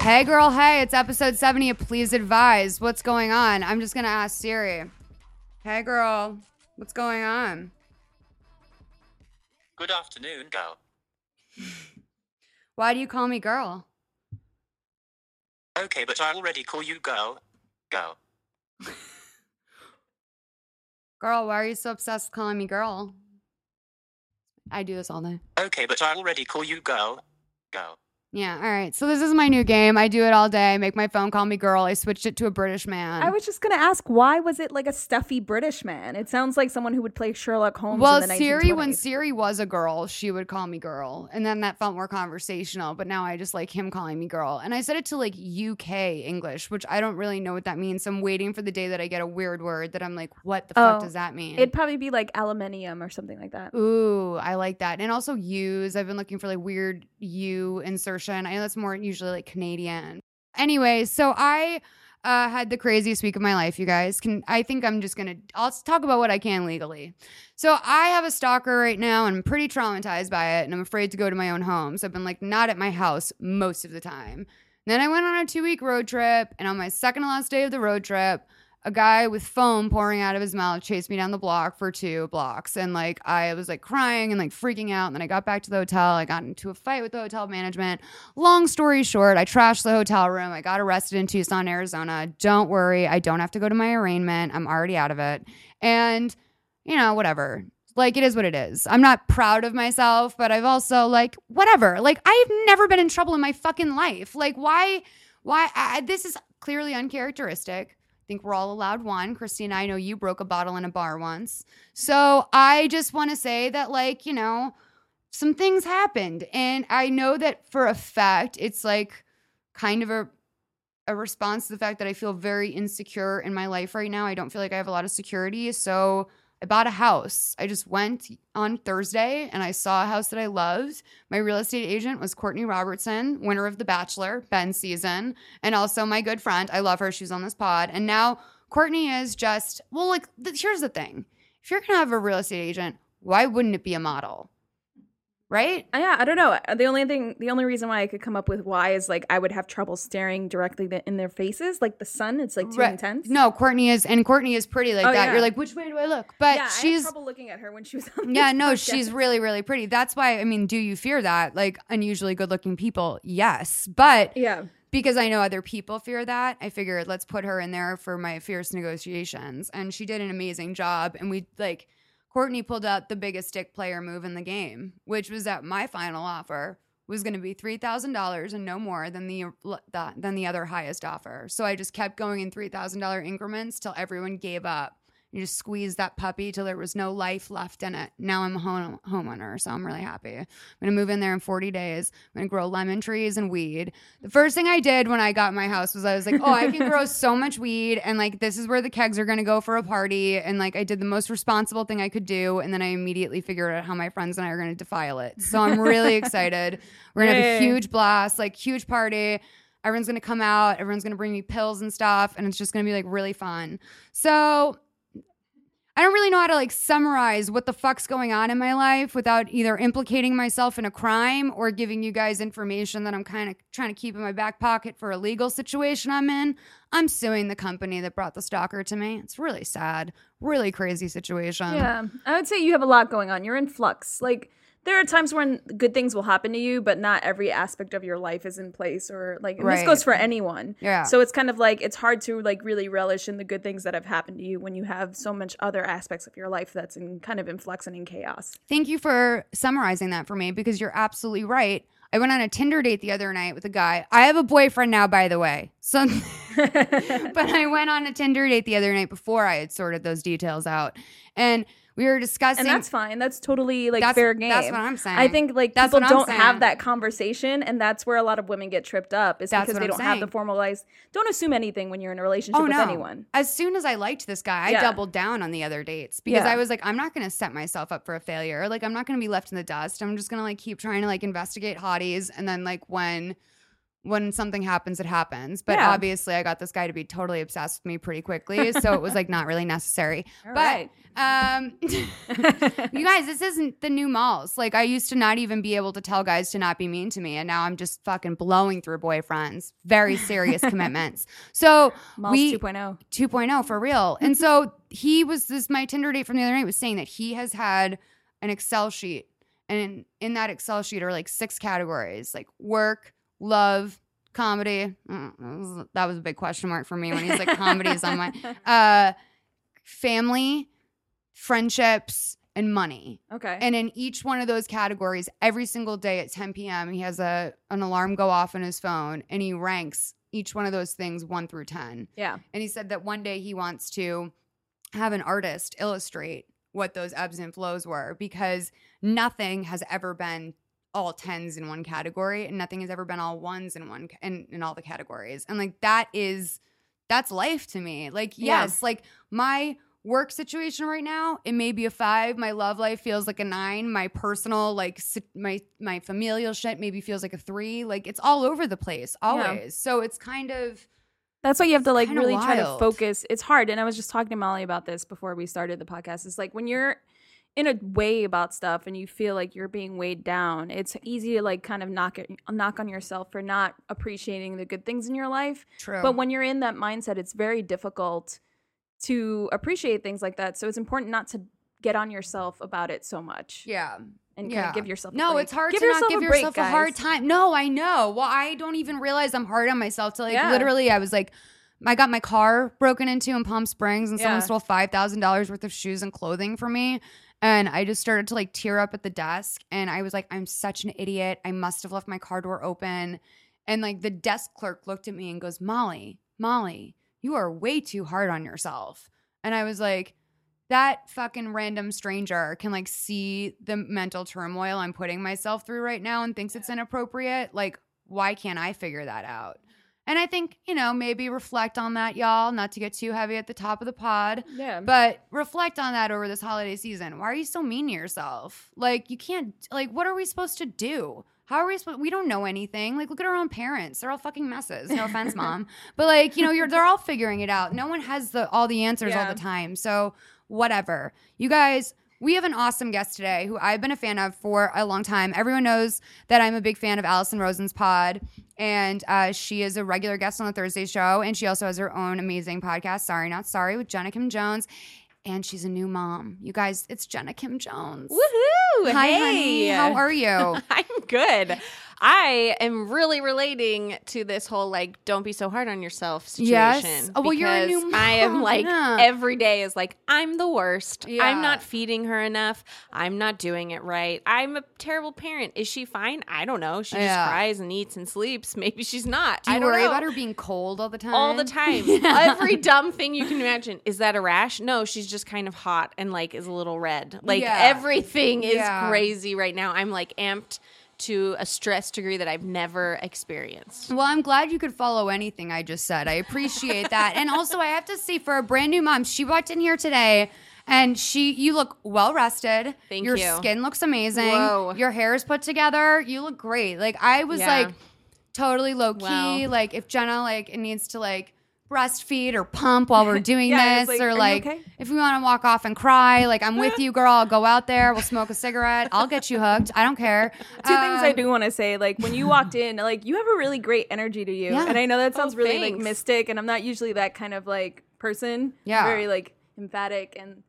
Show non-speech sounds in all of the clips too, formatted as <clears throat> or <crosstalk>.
Hey girl, hey, it's episode 70 of Please Advise. What's going on? I'm just gonna ask Siri. Hey girl, what's going on? Good afternoon, girl. Why do you call me girl? Okay, but I already call you girl. Girl. <laughs> Girl, why are you so obsessed with calling me girl? I do this all day. Okay, but I already call you girl. Girl. Yeah, all right. So this is my new game. I do it all day. Make my phone call me girl. I switched it to a British man. I was just gonna ask, why was it like a stuffy British man? It sounds like someone who would play Sherlock Holmes. well, in the Siri, when Siri was a girl, she would call me girl, and then that felt more conversational. But now I just like him calling me girl, and I set it to like UK English, which I don't really know what that means. So I'm waiting for the day that I get a weird word that I'm like, what the fuck Oh, does that mean? it'd probably be like aluminium or something like that. Ooh, I like that. And also use. I've been looking for like weird U I know that's more usually like Canadian. Anyway, so I uh, had the craziest week of my life, you guys. Can I think I'm just gonna I'll talk about what I can legally. So I have a stalker right now and I'm pretty traumatized by it and I'm afraid to go to my own home. So I've been like not at my house most of the time. Then I went on a two week road trip and on my second to last day of the road trip, a guy with foam pouring out of his mouth chased me down the block for two blocks. And like i was like crying and like freaking out. And then i got back to the hotel. I got into a fight with the hotel management. Long story short i trashed the hotel room. I got arrested in tucson arizona. Don't worry. I don't have to go to my arraignment. I'm already out of it. And you know whatever. Like it is what it is. I'm not proud of myself but i've also like whatever. Like i've never been in trouble in my fucking life. Like why why I, this is clearly uncharacteristic think we're all allowed one. Christina, I know you broke a bottle in a bar once. So I just want to say that, like, you know, some things happened. And I know that for a fact, it's like kind of a, a response to the fact that I feel very insecure in my life right now. I don't feel like I have a lot of security. So I bought a house. I just went on Thursday and I saw a house that I loved. My real estate agent was Courtney Robertson, winner of The Bachelor, Ben season, and also my good friend. I love her. She's on this pod. And now Courtney is just, well, like, th- here's the thing if you're going to have a real estate agent, why wouldn't it be a model? Right? Uh, Yeah, I don't know. The only thing, the only reason why I could come up with why is like I would have trouble staring directly in their faces, like the sun. It's like too Right. intense. No, Courtney is, and Courtney is pretty like Oh, that. yeah. You're like, which way do I look? But yeah, I she's had trouble looking at her when she was on. <laughs> Yeah, no, podcast. she's really, really pretty. That's why, I mean, do you fear that? Like unusually good looking people? Yes. But Yeah, because I know other people fear that, I figured let's put her in there for my fierce negotiations. And she did an amazing job. And we like, Courtney pulled out the biggest stick player move in the game, which was that my final offer was going to be three thousand dollars and no more than the, the than the other highest offer. So I just kept going in three thousand dollar increments till everyone gave up. You just squeezed that puppy till there was no life left in it. Now I'm a home homeowner, so I'm really happy. I'm gonna move in there in 40 days. I'm gonna grow lemon trees and weed. The first thing I did when I got my house was I was like, oh, I can grow <laughs> so much weed, and like this is where the kegs are gonna go for a party. And like I did the most responsible thing I could do, and then I immediately figured out how my friends and I are gonna defile it. So I'm really excited. We're gonna have a huge blast, like huge party. Everyone's gonna come out. Everyone's gonna bring me pills and stuff, and it's just gonna be like really fun. So I don't really know how to like summarize what the fuck's going on in my life without either implicating myself in a crime or giving you guys information that I'm kind of trying to keep in my back pocket for a legal situation I'm in. I'm suing the company that brought the stalker to me. It's really sad, really crazy situation. yeah. I would say you have a lot going on. You're in flux. Like there are times when good things will happen to you, but not every aspect of your life is in place. Or like and this goes for anyone. Yeah. So it's kind of like it's hard to like really relish in the good things that have happened to you when you have so much other aspects of your life that's in kind of in flux and in chaos. Thank you for summarizing that for me because you're absolutely right. I went on a Tinder date the other night with a guy. I have a boyfriend now, by the way. So, <laughs> <laughs> but I went on a Tinder date the other night before I had sorted those details out. And we were discussing and that's fine. That's totally like That's- fair game. that's what I'm saying. I think like That's people don't have that conversation, and that's where a lot of women get tripped up. Is That's because they I'm don't have the formalized. Don't assume anything when you're in a relationship Oh with no! anyone. As soon as I liked this guy, I Yeah. doubled down on the other dates because Yeah. I was like, I'm not going to set myself up for a failure. Like, I'm not going to be left in the dust. I'm just going to like keep trying to like investigate hotties, and then like when when something happens, it happens. But Yeah. obviously, I got this guy to be totally obsessed with me pretty quickly, <laughs> so it was like not really necessary. All but right. um, <laughs> you guys, this isn't the new malls. Like, I used to not even be able to tell guys to not be mean to me, and now I'm just fucking blowing through boyfriends. Very serious commitments. <laughs> So Malls we 2.0. 2.0 for real. And so he was this my Tinder date from the other night was saying that he has had an Excel sheet and in, in that Excel sheet are like six categories like work, love, comedy. Mm, that was- That was a big question mark for me when he's like comedy is on my <laughs> uh family, friendships and money. Okay. And in each one of those categories, every single day at 10 p.m., he has a an alarm go off on his phone and he ranks each one of those things one through 10. yeah. And he said that one day he wants to have an artist illustrate what those ebbs and flows were because nothing has ever been all tens in one category and nothing has ever been all ones in one in, in all the categories. And like that is that's life to me. Like Yeah. yes, like my work situation right now, it may be a 5. My love life feels like a 9. My personal like my my familial shit maybe feels like a 3. Like it's all over the place always. So it's kind of That's why you have to like really try to focus. It's hard. And I was just talking to Molly about this before we started the podcast. It's like when you're in a way about stuff and you feel like you're being weighed down, it's easy to like kind of knock it knock on yourself for not appreciating the good things in your life. true. But when you're in that mindset, it's very difficult to appreciate things like that. So it's important not to get on yourself about it so much yeah. and kind Yeah. of give yourself a No, break. it's hard give to not give a break, yourself a hard time. No, I know. Well, I don't even realize I'm hard on myself to like Yeah. literally I was like I got my car broken into in Palm Springs and someone stole five thousand dollars worth of shoes and clothing from me. And I just started to like tear up at the desk and I was like, I'm such an idiot. I must have left my car door open. And like the desk clerk looked at me and goes, Molly, Molly, you are way too hard on yourself. And I was like, that fucking random stranger can like see the mental turmoil I'm putting myself through right now and thinks it's inappropriate. Like, why can't I figure that out? And I think, you know, maybe reflect on that, y'all, not to get too heavy at the top of the pod, Yeah. but reflect on that over this holiday season. Why are you so mean to yourself? Like, you can't, like, what are we supposed to do? How are we supposed? We don't know anything. Like, look at our own parents; they're all fucking messes. No offense, <laughs> mom, but like, you know, you're they're all figuring it out. No one has the all the answers all the time. So whatever. You guys, we have an awesome guest today who I've been a fan of for a long time. Everyone knows that I'm a big fan of Alison Rosen's pod, and uh, she is a regular guest on the Thursday show, and she also has her own amazing podcast, Sorry Not Sorry, with Jenna Kim Jones. And she's a new mom. You guys, it's Jenna Kim Jones. Woohoo! Hi, hey. honey. How are you? <laughs> I'm good. I am really relating to this whole like don't be so hard on yourself situation. Yes. Oh, well, you're a new because I am like yeah. every day is like I'm the worst. Yeah. I'm not feeding her enough. I'm not doing it right. I'm a terrible parent. Is she fine? I don't know. She Yeah. just cries and eats and sleeps. <laughs> Maybe she's not. Do you I don't worry know. about her being cold all the time? all the time. <laughs> Every dumb thing you can imagine. Is that a rash? No, she's just kind of hot and like is a little red. Like everything is crazy right now. I'm like amped to a stress degree that I've never experienced. Well, I'm glad you could follow anything I just said. I appreciate that. And also, I have to say, for a brand new mom, she walked in here today and she, you look well rested. Thank Your you. skin looks amazing. Whoa. Your hair is put together. You look great. Like, I was Yeah. like totally low key. Wow. Like, if Jenna, like, it needs to, like, breastfeed or pump while we're <laughs> doing Yeah, this, like, or like, okay?" if we want to walk off and cry, like, I'm with <laughs> you, girl. I'll go out there. We'll smoke a cigarette. I'll get you hooked. I don't care. Two things I Um, do want to say, like when you walked in, like you have a really great energy to you, Yeah. and I know that sounds Oh, really like mystic, and I'm not usually that kind of like person. Yeah. very like emphatic and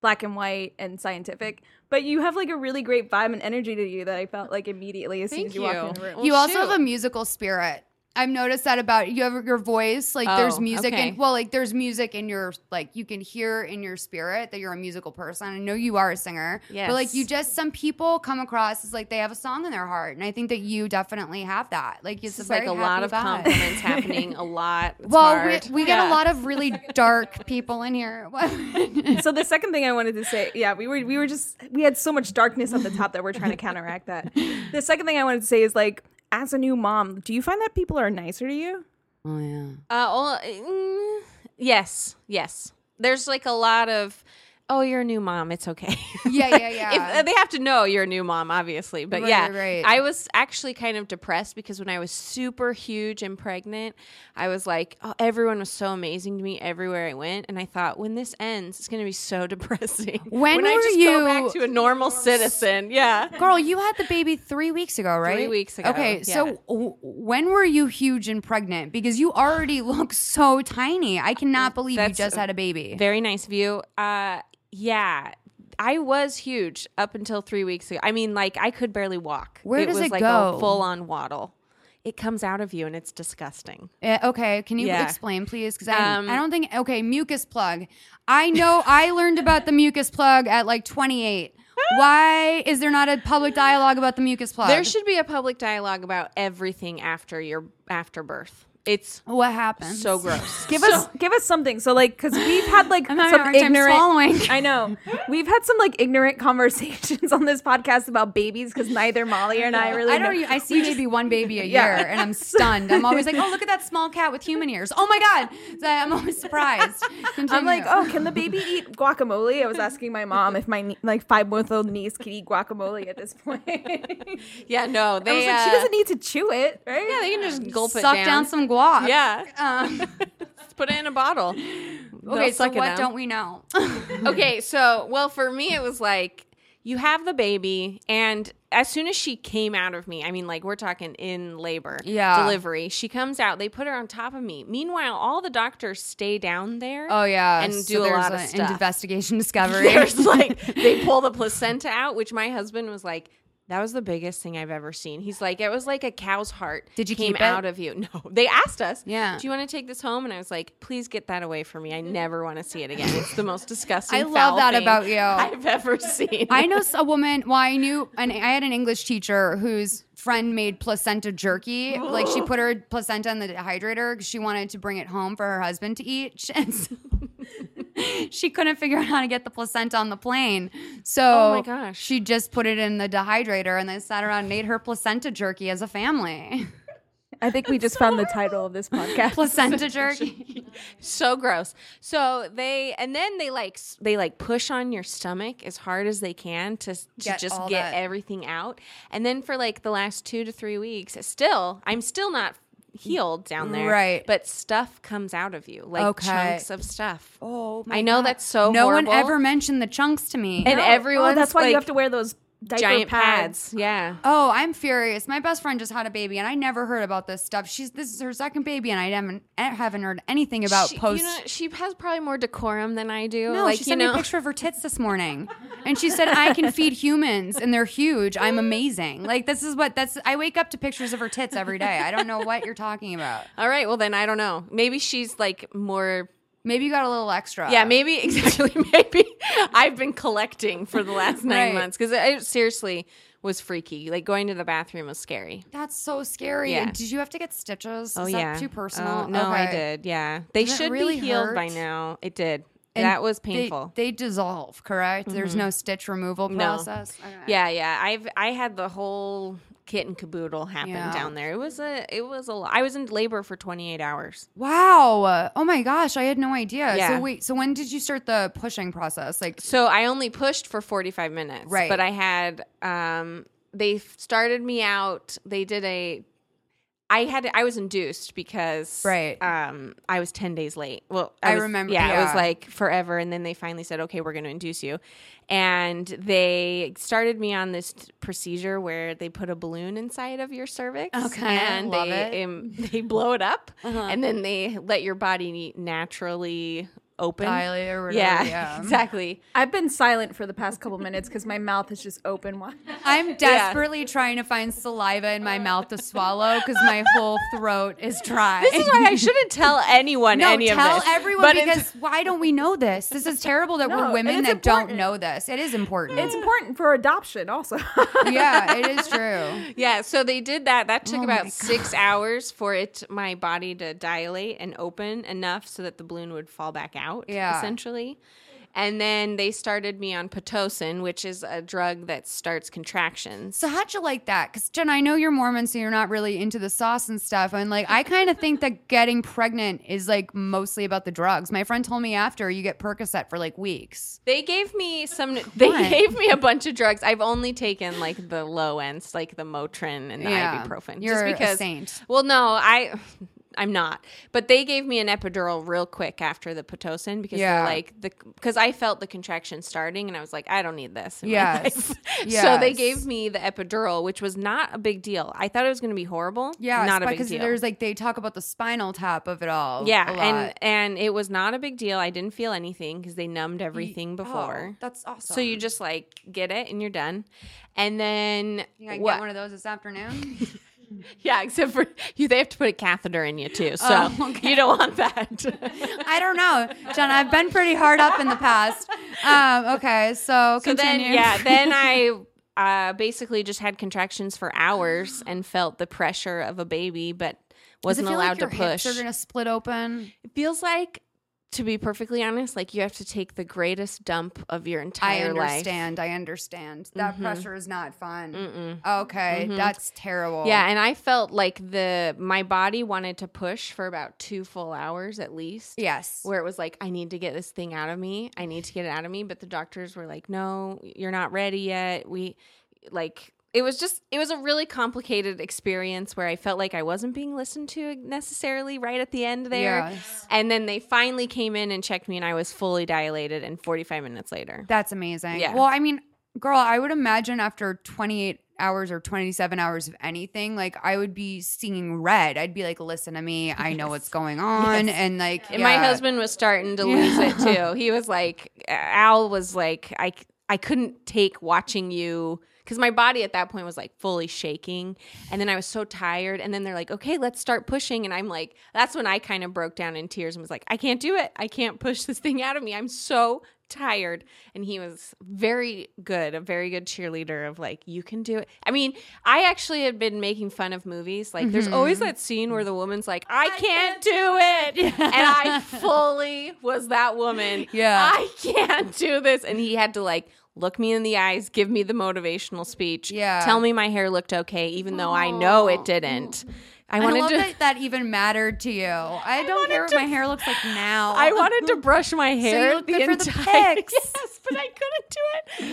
black and white and scientific, but you have like a really great vibe and energy to you that I felt like immediately as soon as you, walked in you. the room. Well, you also shoot. have a musical spirit. I've noticed that about you have your voice. Like there's Oh, music okay. and well, like there's music in your like you can hear in your spirit that you're a musical person. I know you are a singer. But like you just some people come across as like they have a song in their heart. And I think that you definitely have that. Like it's This is like a lot of vibe. compliments <laughs> happening. A lot. It's Well, hard. we, we get a lot of really dark people in here. <laughs> so the second thing I wanted to say, yeah, we were we were just we had so much darkness at the top that we're trying to counteract that. The second thing I wanted to say is like, as a new mom, do you find that people are nicer to you? oh yeah. Uh, well, mm, yes, yes. There's like a lot of, oh, you're a new mom. It's okay. Yeah, <laughs> yeah, yeah. if, uh, they have to know you're a new mom, obviously. But Right, yeah, right. I was actually kind of depressed because when I was super huge and pregnant, I was like, oh, everyone was so amazing to me everywhere I went, and I thought, when this ends, it's going to be so <laughs> depressing. <laughs> When I were just go back you- to a normal citizen? Yeah. Girl, you had the baby three weeks ago, right? Three weeks ago, Okay, yeah. so w- when were you huge and pregnant? Because you already look so tiny. I cannot believe you just had a baby. Very nice view. Uh, yeah. I was huge up until three weeks ago. I mean, like I could barely walk. Where does was it like go? a full on waddle. It comes out of you and it's disgusting. Uh, okay, can you Yeah. explain, please? Because I, Um, I don't think. Okay, mucus plug. I know. <laughs> I learned about the mucus plug at like 28. <laughs> Why is there not a public dialogue about the mucus plug? There should be a public dialogue about everything after your after birth. It's What happens? so gross. <laughs> Give us give us something. So like, because we've had like I'm having a some hard time ignorant. swallowing. <laughs> I know we've had some like ignorant conversations on this podcast about babies because neither Molly and I really. I don't. know. e- I see maybe one baby a <laughs> year, Yeah. and I'm stunned. I'm always like, "Oh, look at that small cat with human ears! Oh my god!" So I'm always surprised. I'm like, Continue. oh, can the baby eat guacamole? I was asking my mom if my nie- like five month old niece could eat guacamole at this point. I yeah, no, was they like, she uh, doesn't need to chew it, right? Yeah, they can just gulp it suck down. down. Some guac. Yeah, <laughs> Um, Just put it in a bottle. <laughs> okay, They'll so suck it what down. don't we know? <laughs> okay, so well for me it was like you have the baby and as soon as she came out of me, I mean like we're talking in labor, Yeah. delivery, she comes out, they put her on top of me. Meanwhile, all the doctors stay down there. Oh yeah, And do a there's lot of an stuff. Investigation discovery. There's like they pull the placenta out, which my husband was like that was the biggest thing I've ever seen. He's like, it was like a cow's heart. Did you came out of you? <laughs> No, they asked us. Yeah. Do you want to take this home? And I was like, please get that away from me. I mm-hmm. never want to see it again. It's the most <laughs> disgusting. I love that about you. I've ever seen. I know a woman. Well, I knew, and I had an English teacher whose friend made placenta jerky. Like she <gasps> put her placenta in the dehydrator because she wanted to bring it home for her husband to eat. <laughs> And so- <laughs> she couldn't figure out how to get the placenta on the plane, so Oh my gosh. she just put it in the dehydrator and they sat around and made her placenta jerky as a family. <laughs> I think we just found the title of this <laughs> podcast. placenta jerky. so gross. So they and then they like they like push on your stomach as hard as they can to, to Get just get that- everything out. And then for like the last 2 to 3 weeks, still I'm still not healed down there. Right. But stuff comes out of you, like Okay. chunks of stuff. Oh, I know that's so no horrible. one ever mentioned the chunks to me. and Oh, everyone's that's why like you have to wear those diaper giant pads. pads. Yeah. Oh, I'm furious. My best friend just had a baby, and I never heard about this stuff. She's this is her second baby, and I haven't haven't heard anything about she, post. You know, she has probably more decorum than I do. no, like she you sent know, me a picture of her <laughs> tits this morning, and she said I can feed humans, and they're huge. I'm amazing. Like this is what that's. I wake up to pictures of her tits every day. I don't know what you're talking about. All right, well then I don't know. Maybe she's like more Maybe you got a little extra. Yeah, maybe <laughs> exactly. Maybe I've been collecting for the last nine Right. months because it seriously was freaky. Like going to the bathroom was scary. That's so scary. Yeah. Did you have to get stitches? Oh is yeah, too personal? Oh, no, I did. Yeah, they it should really be healed by now. It did. And that was painful. Mm-hmm. They, dissolve, correct? There's no stitch removal No. process. Okay. yeah, yeah. I've I had the whole kit and caboodle happened Yeah. down there. It was a it was a. I was in labor for 28 hours. Wow. Oh my gosh, I had no idea. Yeah. So wait, so when did you start the pushing process? Like So I only pushed for 45 minutes. Right. But I had um they started me out. They did a I had I was induced because Right. um I was 10 days late. Well, I was- remember- Yeah, it was like forever and then they finally said, "Okay, we're going to induce you." And they started me on this t- procedure where they put a balloon inside of your cervix. Okay, and they um, <laughs> they blow it up. Uh-huh. and then they let your body naturally open. Dilate or whatever. yeah, <laughs> yeah. exactly. I've been silent for the past couple minutes because my mouth is just open wide. <laughs> I'm desperately trying to find saliva in my mouth to swallow because my whole throat is dry. This is why I shouldn't tell <laughs> anyone no, any of tell this. everyone But it's- because why don't we know this? This is terrible that No, we're women it's that don't know this. It is important. It's important for adoption, also. yeah, it is true. Yeah, so they did that. That took Oh about six hours for it, my body to dilate and open enough so that the balloon would fall back out. Yeah. essentially. And then they started me on pitocin, which is a drug that starts contractions. So how'd you like that? Because Jen, I know you're Mormon, so you're not really into the sauce and stuff. And like, I kind of think that getting pregnant is like mostly about the drugs. My friend told me after you get Percocet for like weeks. They gave me some. They What? gave me a bunch of drugs. I've only taken like the low ends, like the Motrin and the Yeah. ibuprofen. You're a just because. saint. Well, no, I. I'm not, but they gave me an epidural real quick after the pitocin because Yeah. like the because I felt the contraction starting and I was like I don't need this. Yeah. Yes. <laughs> so they gave me the epidural, which was not a big deal. I thought it was going to be horrible. Yeah, not a big because deal. there's like they talk about the spinal tap of it all. yeah, and and it was not a big deal. I didn't feel anything because they numbed everything oh, before. Oh, that's awesome. So you just like get it and you're done. And then you what? get one of those this afternoon? <laughs> <laughs> yeah, except for you, they have to put a catheter in you too. So Oh, okay. you don't want that. <laughs> I don't know, John. I've been pretty hard up in the past. Um, okay, so so then, yeah, then I uh, basically just had contractions for hours <gasps> and felt the pressure of a baby, but wasn't allowed like your to push. Hips are gonna split open. it feels like, to be perfectly honest, like you have to take the greatest dump of your entire life. I understand. I understand. That Mhm. pressure is not fun. Mm-mm. Okay, Mhm. that's terrible. Yeah, and I felt like the my body wanted to push for about two full hours at least. Yes. Where it was like, I need to get this thing out of me. I need to get it out of me. But the doctors were like, No, you're not ready yet. We like it was just it was a really complicated experience where I felt like I wasn't being listened to necessarily right at the end there. Yes. And then they finally came in and checked me and I was fully dilated and 45 minutes later. That's amazing. Yeah. Well, I mean, girl, I would imagine after 28 hours or 27 hours of anything, like I would be seeing red. I'd be like, listen to me. I know what's going on. Yes. And like, And my husband was starting to lose it too. He was like, Al was like, I, I couldn't take watching you because my body at that point was like fully shaking. And then I was so tired. And then they're like, okay, let's start pushing. And I'm like, that's when I kind of broke down in tears and was like, I can't do it. I can't push this thing out of me. I'm so tired. And he was very good, a very good cheerleader of like, you can do it. I mean, I actually had been making fun of movies. Like, there's always that scene where the woman's like, I, can't, do it. <laughs> And I <laughs> fully was that woman. Yeah. I can't do this. And he had to like, Look me in the eyes, give me the motivational speech. Yeah. Tell me my hair looked okay, even though I know it didn't. I I wanted love to that that even mattered to you. I don't care what my hair looks like now. I wanted to brush my <laughs> hair look the the entire <laughs> pics. Yes, but I couldn't do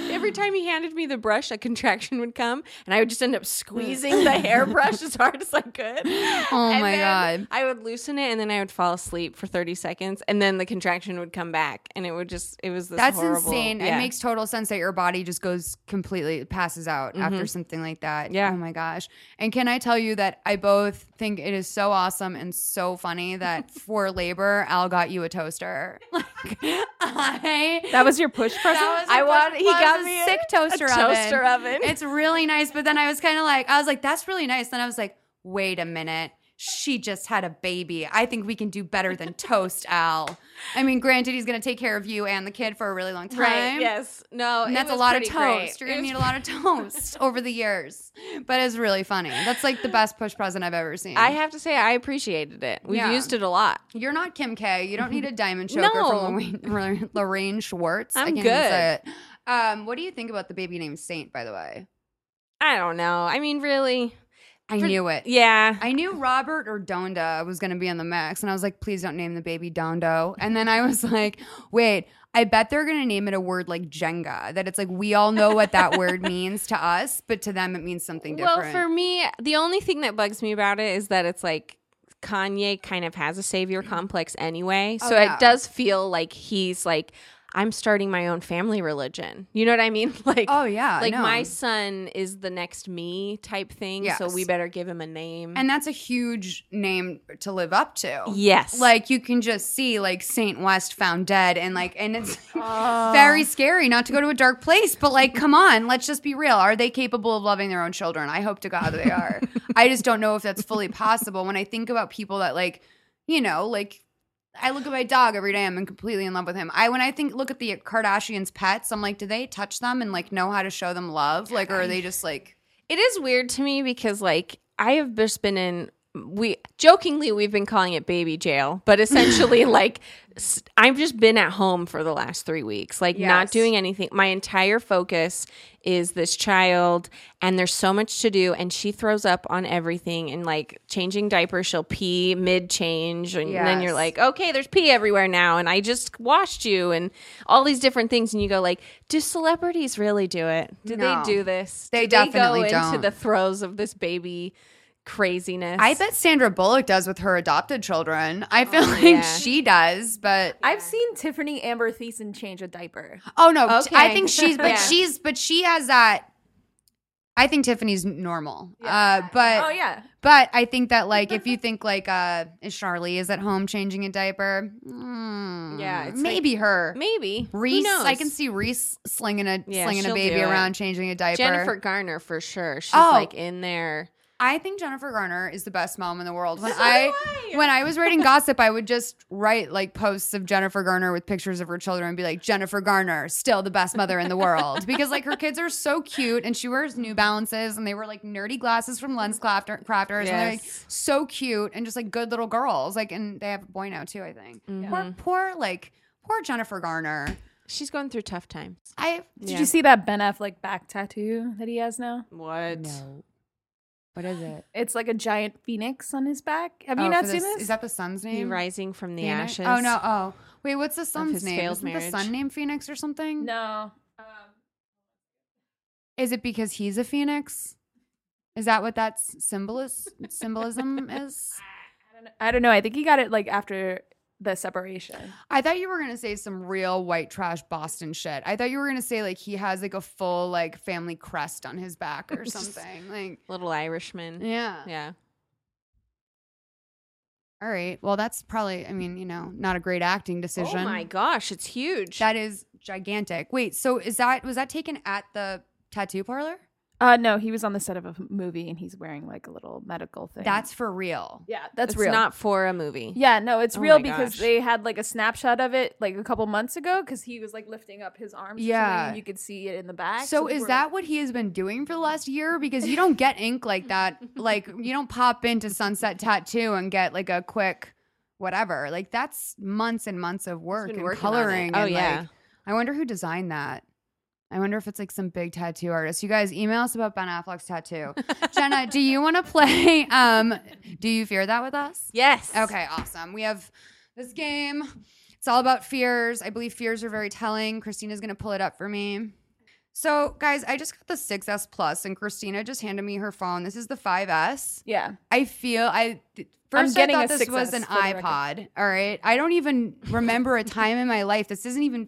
it. Every time he handed me the brush, a contraction would come, and I would just end up squeezing the hairbrush as hard as I could. Oh And my God. I would loosen it, and then I would fall asleep for thirty seconds, and then the contraction would come back, and it would just it was this That's horrible- insane. It makes total sense that your body just goes completely passes out after something like that. Mm-hmm. Yeah. Oh my gosh. And can I tell you that I both think it is so awesome and so funny that <laughs> for labor, Al got you a toaster. <laughs> Like <laughs> I that was your push present? I want- he got me sick toaster a oven. toaster oven. It's really nice, but then I was kind of like, I was like, that's really nice. Then I was like, wait a minute. She just had a baby. I think we can do better than <laughs> toast, Al. I mean, granted, he's going to take care of you and the kid for a really long time. right. Yes. No. And that's a lot of pretty great. toast. You're gonna need a lot of <laughs> toast over the years, but it's really funny. That's like the best push present I've ever seen. I have to say, I appreciated it. We've Yeah. used it a lot. You're not Kim K. You don't need a diamond <laughs> choker No. from Lorraine, Lorraine Schwartz. I I'm can't even say good. it. Um, what do you think about the baby named Saint? By the way, I don't know. I mean, really? I For- knew it. Yeah. I knew Robert or Donda was going to be on the mix, and I was like, please don't name the baby Dondo. And then I was <laughs> like, wait, I bet they're going to name it a word like Jenga, that it's like we all know what that word <laughs> means to us, but to them it means something different. Well, for me, the only thing that bugs me about it is that it's like Kanye kind of has a savior <clears throat> complex anyway. Oh, So yeah. it does feel like he's like, I'm starting my own family religion. You know what I mean? <laughs> Like Oh yeah, like no. my son is the next me type thing, so we better give him a name. and that's a huge name to live up to. yes. Like you can just see like Saint West found dead and like and it's <laughs> oh. very scary not to go to a dark place, but like come on, let's just be real. Are they capable of loving their own children? I hope to God they are. <laughs> I just don't know if that's fully possible. When I think about people that like, you know, like I look at my dog every day. I'm completely in love with him. I when I think look at the Kardashians' pets, I'm like, do they touch them and like know how to show them love? Like, or are they just like It is weird to me because like I have just been in we jokingly we've been calling it baby jail, but essentially <laughs> like I've just been at home for the last 3 weeks, like not doing anything. My entire focus is this child and there's so much to do and she throws up on everything and like changing diapers she'll pee mid change and then you're like okay there's pee everywhere now and I just washed you and all these different things and you go like do celebrities really do it do No. they do this They do definitely they go into don't. the throes of this baby craziness. I bet Sandra Bullock does with her adopted children. I feel like yeah. she does, but I've seen Tiffani Amber Thiessen change a diaper. oh no, t- I Okay. think she's but <laughs> Yeah. she's but she has that I think Tiffani's normal. Uh but Oh yeah. but I think that like if you <laughs> think like uh is Charlie is at home changing a diaper? Mm, Yeah, it's maybe her. maybe Who Reese, knows? I can see Reese slinging a Yeah, slinging a baby around, changing a diaper. Jennifer Garner for sure. She's Oh. like in there. I think Jennifer Garner is the best mom in the world. When <laughs> I when I was writing gossip, I would just write like posts of Jennifer Garner with pictures of her children and be like, Jennifer Garner, still the best mother in the world. <laughs> Because like her kids are so cute and she wears New Balances and they were like nerdy glasses from Lens Crafter- Crafters and they're like Yes. so cute and just like good little girls. Like and they have a boy now too, I think. Mm-hmm. Poor poor like poor Jennifer Garner. She's going through tough times. I Did you see that Ben Affleck like back tattoo that he has now? What? What is it? It's like a giant phoenix on his back. Have you Oh, not for seen this- this? Is that the son's He name? rising from the Phoenix? ashes. Oh no! Oh wait, what's the sun's his name? failed Isn't the sun son named Phoenix or something? no. Um, Is it because he's a phoenix? Is that what that symbolis symbolism <laughs> is? I don't know. I don't know. I think he got it like after the separation. I thought you were gonna say some real white trash Boston shit. I thought you were gonna say like he has like a full like family crest on his back or <laughs> something. like Little Irishman. yeah. Yeah. All right. Well, that's probably. I mean, you know, not a great acting decision. Oh my gosh, it's huge. That is gigantic. Wait. So is that was that taken at the tattoo parlor? Uh no, he was on the set of a movie and he's wearing like a little medical thing. That's for real. yeah, that's it's real. not for a movie. Yeah, no, it's Oh real my because gosh. they had like a snapshot of it like a couple months ago because he was like lifting up his arms. or something, Yeah. and you could see it in the back. So is were that what he has been doing for the last year? Because you don't get ink like that. <laughs> Like you don't pop into Sunset Tattoo and get like a quick whatever. Like that's months and months of work been and working on it. coloring. Oh, and, yeah. Like, I wonder who designed that. I wonder if it's like some big tattoo artist. You guys email us about Ben Affleck's tattoo. <laughs> Jenna, do you want to play um Do You Fear That with us? Yes. Okay, awesome. We have this game. It's all about fears. I believe fears are very telling. Christina's going to pull it up for me. So, guys, I just got the 6S Plus and Christina just handed me her phone. This is the 5S. Yeah. I feel I th- first getting I a thought this was an for the record. iPod. All right. I don't even remember a time in my life. This isn't even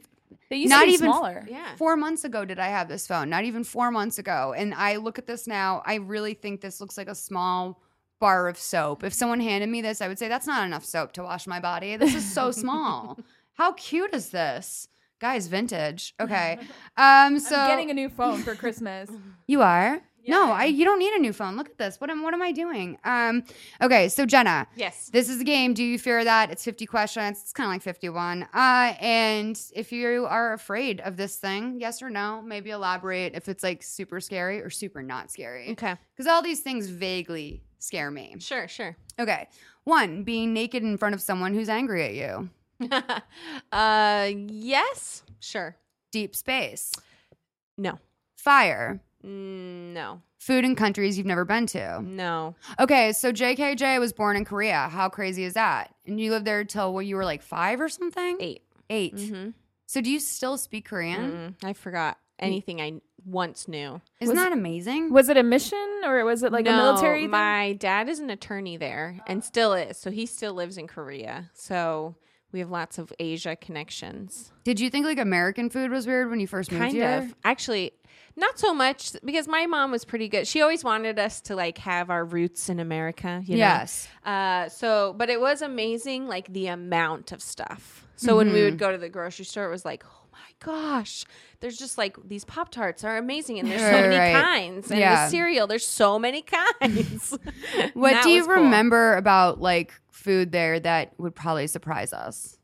They used Not to be even- smaller. Yeah. Four months ago did I have this phone? Not even four months ago. And I look at this now. I really think this looks like a small bar of soap. If someone handed me this, I would say that's not enough soap to wash my body. This is so <laughs> small. How cute is this? Guys, vintage. Okay. <laughs> Um so I'm getting a new phone for Christmas. you are? No, I you don't need a new phone. Look at this. What am what am I doing? Um okay, so Jenna, Yes. this is a game. Do you fear that? It's 50 questions. It's kind of like 51. Uh, and if you are afraid of this thing, yes or no, maybe elaborate if it's like super scary or super not scary. Okay. Because all these things vaguely scare me. Sure. Sure. Okay. One, being naked in front of someone who's angry at you. <laughs> uh. Yes. Sure. Deep space. No. Fire. Mm, no. Food in countries you've never been to. No. Okay, so JKJ was born in Korea. How crazy is that? And you lived there till when you were like five or something? 8 Eight. Mm-hmm. So do you still speak Korean? I forgot anything I once knew. Isn't Was- that amazing? Was it a mission or was it like a military thing? My dad is an attorney there and still is. So he still lives in Korea. So We have lots of Asia connections. Did you think like American food was weird when you first moved Kind here? of. Actually, not so much because my mom was pretty good. She always wanted us to like have our roots in America. You know? Yes. Uh, so, but it was amazing, like the amount of stuff. So when we Mm-hmm. would go to the grocery store, it was like, my gosh, there's just like these Pop Tarts are amazing, and there's so many right. kinds, and Yeah. the cereal, there's so many <laughs> kinds. <laughs> What do you cool. remember about like food there that would probably surprise us?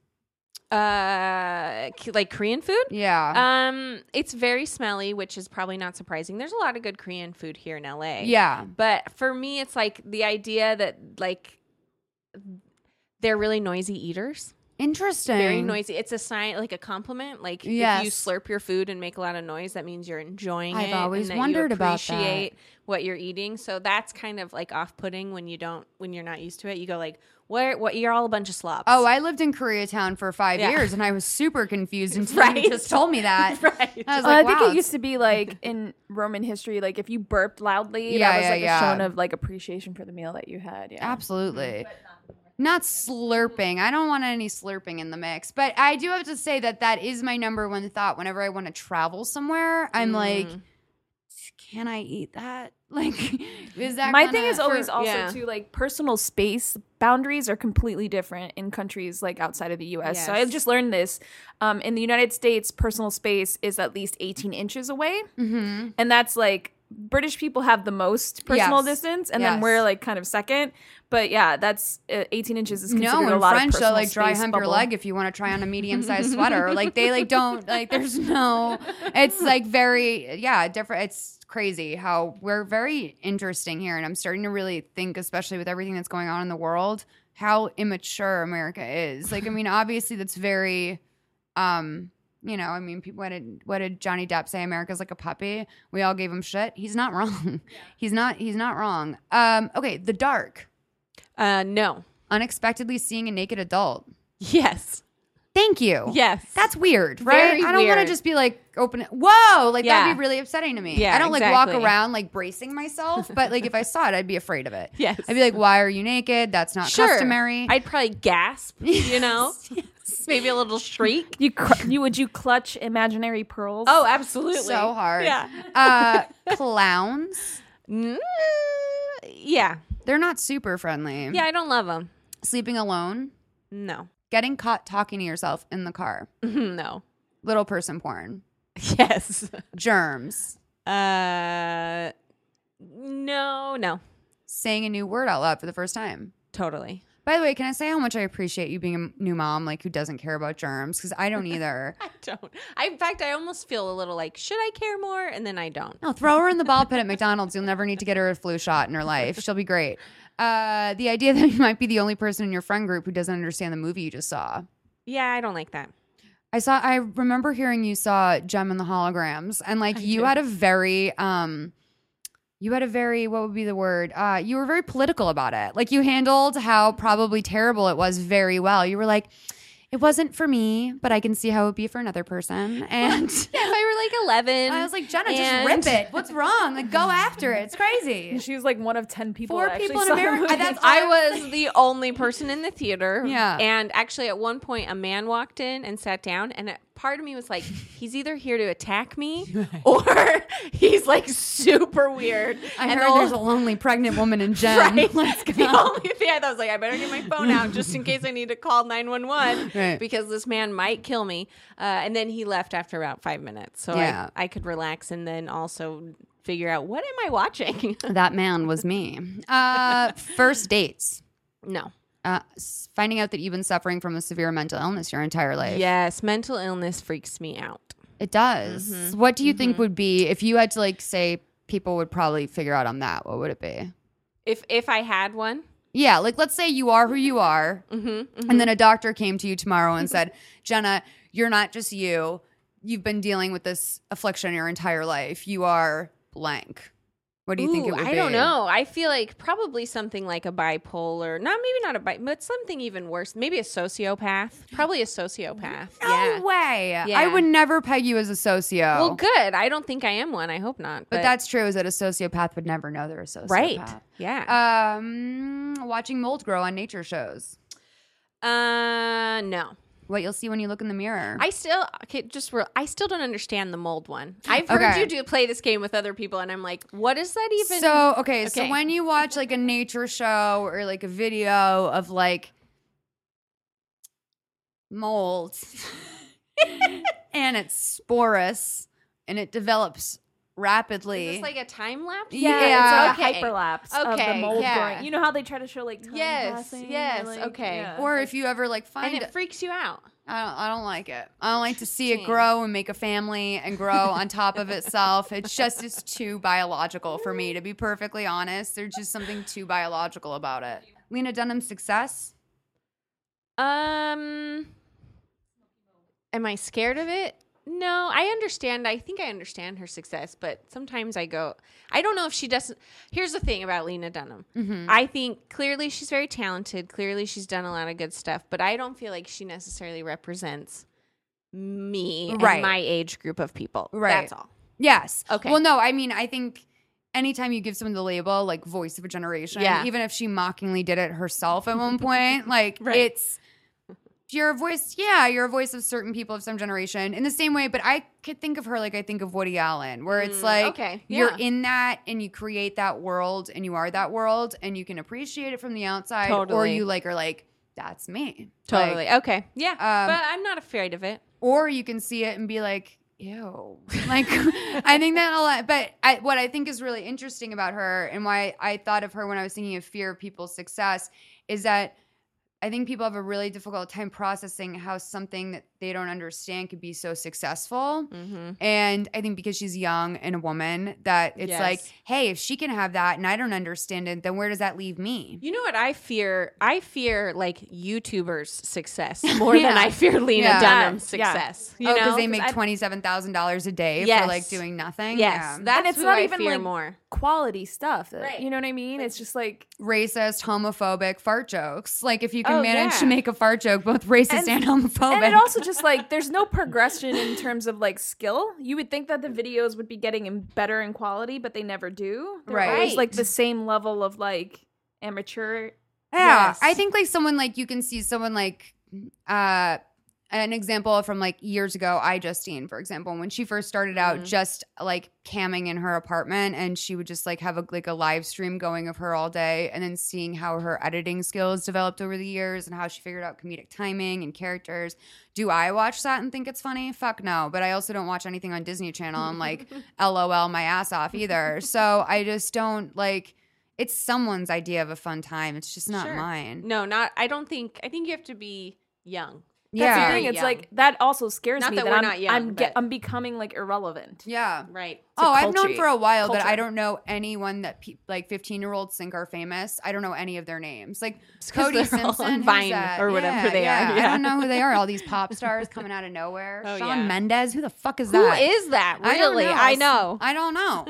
Uh, like Korean food. Yeah. Um, it's very smelly, which is probably not surprising. There's a lot of good Korean food here in LA. yeah. But for me, it's like the idea that like they're really noisy eaters. Interesting. Very noisy. It's a sign, like a compliment. Like if you slurp your food and make a lot of noise, that means you're enjoying I've it. always and that you wondered about that. appreciate what you're eating. So that's kind of like off-putting when you don't, when you're not used to it. You go like, "Where? What? You're all a bunch of slobs." Oh, I lived in Koreatown for five Yeah. years, and I was super confused until <laughs> Right. you just told me that. <laughs> right. I was Well, like, I think wow, it used to be like <laughs> in Roman history, like if you burped loudly, Yeah, that was yeah, like yeah. a shown of like appreciation for the meal that you had. Yeah. Absolutely. Mm-hmm. Not slurping. I don't want any slurping in the mix. But I do have to say that that is my number one thought whenever I want to travel somewhere. I'm like, Mm. can I eat that? <laughs> Like, is that My thing is always also yeah. too like personal space boundaries are completely different in countries like outside of the U.S. So I just learned this. Um, in the United States, personal space is at least 18 inches away, Mhm. and that's like British people have the most personal Yes. distance, and Yes. then we're like kind of second. But yeah, that's uh, 18 inches is considered No, a lot French of they'll like dry hump your leg if you want to try on a medium sized <laughs> sweater. Like they like don't like there's no it's like very yeah, different it's crazy how we're very interesting here and I'm starting to really think, especially with everything that's going on in the world, how immature America is. Like I mean, obviously that's very um you know, I mean, people. What did what did Johnny Depp say? America's like a puppy. We all gave him shit. He's not <laughs> wrong. He's not. He's not wrong. Um. Okay. The dark. Uh, no. Unexpectedly seeing a naked adult. Yes. Thank you. Yes. That's weird, right? Very I don't want to just be like open it. Whoa, like Yeah. that'd be really upsetting to me. Yeah, I don't like walk around like bracing myself, but like if I saw it, I'd be afraid of it. <laughs> Yes. I'd be like, why are you naked? That's not Sure. customary. I'd probably gasp. You know, <laughs> <laughs> maybe a little shriek. You, cr- you would you clutch imaginary pearls? Oh, absolutely. so hard. Yeah. <laughs> Uh, clowns. Mm, yeah. They're not super friendly. Yeah. I don't love them. Sleeping alone. No. Getting caught talking to yourself in the car. <laughs> no. Little person porn. Yes. Germs. Uh, no, no. Saying a new word out loud for the first time. Totally. By the way, can I say how much I appreciate you being a new mom, like who doesn't care about germs? Because I don't either. <laughs> I don't. I, in fact, I almost feel a little like, should I care more? And then I don't. no, throw her in the ball pit at <laughs> McDonald's. You'll never need to get her a flu shot in her life. She'll be great. <laughs> Uh, the idea that you might be the only person in your friend group who doesn't understand the movie you just saw. Yeah, I don't like that. I saw. I remember hearing you saw Jem and the Holograms, and like I you had a very um. You had a very what would be the word? Uh, you were very political about it. Like you handled how probably terrible it was very well. You were like, it wasn't for me, but I can see how it would be for another person. <laughs> And Yeah, if I were like 11. I was like, Jenna, and- just rip it. What's wrong? Like, go after it. It's crazy. <laughs> She was like one of 10 people. Four people in America- that's I was <laughs> the only person in the theater. Yeah. And actually, at one point, a man walked in and sat down, and a part of me was like, <laughs> he's either here to attack me <laughs> or <laughs> he's like super weird. I and heard the there's a lonely pregnant woman in Jem. Right. Let's The only thing I thought was like, I better get my phone out just in case I need to call 911 Right. because this man might kill me. Uh, and then he left after about five minutes. So Yeah. I, I could relax and then also figure out what am I watching? That man was me. Uh, first dates. no. Uh, finding out that you've been suffering from a severe mental illness your entire life. Yes, mental illness freaks me out. It does. Mm-hmm. What do you think would be if you had to like say people would probably figure out on that? What would it be? If if I had one, Yeah, like let's say you are who you are, mm-hmm, and then a doctor came to you tomorrow and said, <laughs> "Jenna, you're not just you. You've been dealing with this affliction your entire life. You are blank." What do you think it would I be? don't know. I feel like probably something like a bipolar, not maybe not a bi, but something even worse. Maybe a sociopath. Probably a sociopath. No yeah. way. I would never peg you as a socio. Well, good. I don't think I am one. I hope not. but, that's true. Is that a sociopath would never know they're a sociopath. right. Yeah. Um, watching mold grow on nature shows. Uh, no. What you'll see when you look in the mirror. I still okay, just real. I still don't understand the mold one. I've heard Okay. you do play this game with other people, and I'm like, what is that even? So okay, so Okay. when you watch like a nature show or like a video of like mold <laughs> and it's sporous and it develops rapidly. is this like a time lapse? Yeah, Yeah. it's like Okay. a hyperlapse of Okay, the mold yeah. growing. You know how they try to show like time Yes, passing? yes, like, okay. yeah. or if you ever like find and it, it freaks you out. I don't, I don't like it. I don't like to see it grow and make a family and grow on top of itself. It's just it's too biological for me to be perfectly honest. There's just something too biological about it. Lena Dunham's success. Um, am I scared of it? No, I understand. I think I understand her success, but sometimes I go, I don't know if she doesn't. Here's the thing about Lena Dunham. Mm-hmm. I think clearly she's very talented. Clearly she's done a lot of good stuff, but I don't feel like she necessarily represents me Right. and my age group of people. Right. That's all. Yes. Okay. Well, no, I mean, I think anytime you give someone the label like voice of a generation, Yeah. even if she mockingly did it herself at one <laughs> point, like Right. it's you're a voice, yeah, you're a voice of certain people of some generation in the same way, but I could think of her like I think of Woody Allen, where it's Mm, like okay, you're in that and you create that world and you are that world and you can appreciate it from the outside, or you like are like, that's me. Totally. Like, okay. Yeah. um, but I'm not afraid of it. or you can see it and be like ew <laughs> like i think that a lot but I, what i think is really interesting about her and why i thought of her when i was thinking of fear of people's success is that i think people have a really difficult time processing how something that they don't understand could be so successful Mm-hmm. and i think because she's young and a woman that it's like hey if she can have that and i don't understand it then where does that leave me You know what I fear? I fear like YouTubers' success <laughs> more than I fear Lena Yeah. Dunham's Yeah. success. You oh know, because they make $27000 a day for like doing nothing yes, Yeah. that's And it's not I even, fear like- more. quality stuff. that- Right. You know what I mean? It's just like racist, homophobic fart jokes. Like if you can Oh, manage to make a fart joke both racist and, And- homophobic. and it also just <laughs> like there's no progression in terms of like skill. You would think that the videos would be getting in better in quality, but they never do. They're Right. always like the same level of like amateur. yeah, Yes. I think like someone like you can see someone like uh an example from like years ago, I Justine, for example, when she first started out, Mhm. just like camming in her apartment, and she would just like have a like a live stream going of her all day, and then seeing how her editing skills developed over the years and how she figured out comedic timing and characters. Do I watch that and think it's funny? Fuck no. But I also don't watch anything on Disney Channel and like <laughs> LOL my ass off either. So I just don't like. It's someone's idea of a fun time. It's just not Sure. mine. No, not. I don't think. I think you have to be young. That's Yeah. the thing. It's young. like that also scares Not me that that, we're I'm, not young, I'm, get, but- I'm becoming like irrelevant. Yeah. Right. Oh, I've known for a while that I don't know anyone that pe- like 15 year olds think are famous. I don't know any of their names. Like Cody they're Simpson, on Vine or whatever Yeah, they are, yeah. I don't know who they are. All these pop <laughs> stars coming out of nowhere. Oh, Shawn yeah. Mendes, who the fuck is Who that? is that? I don't Really? I know. know. I don't know.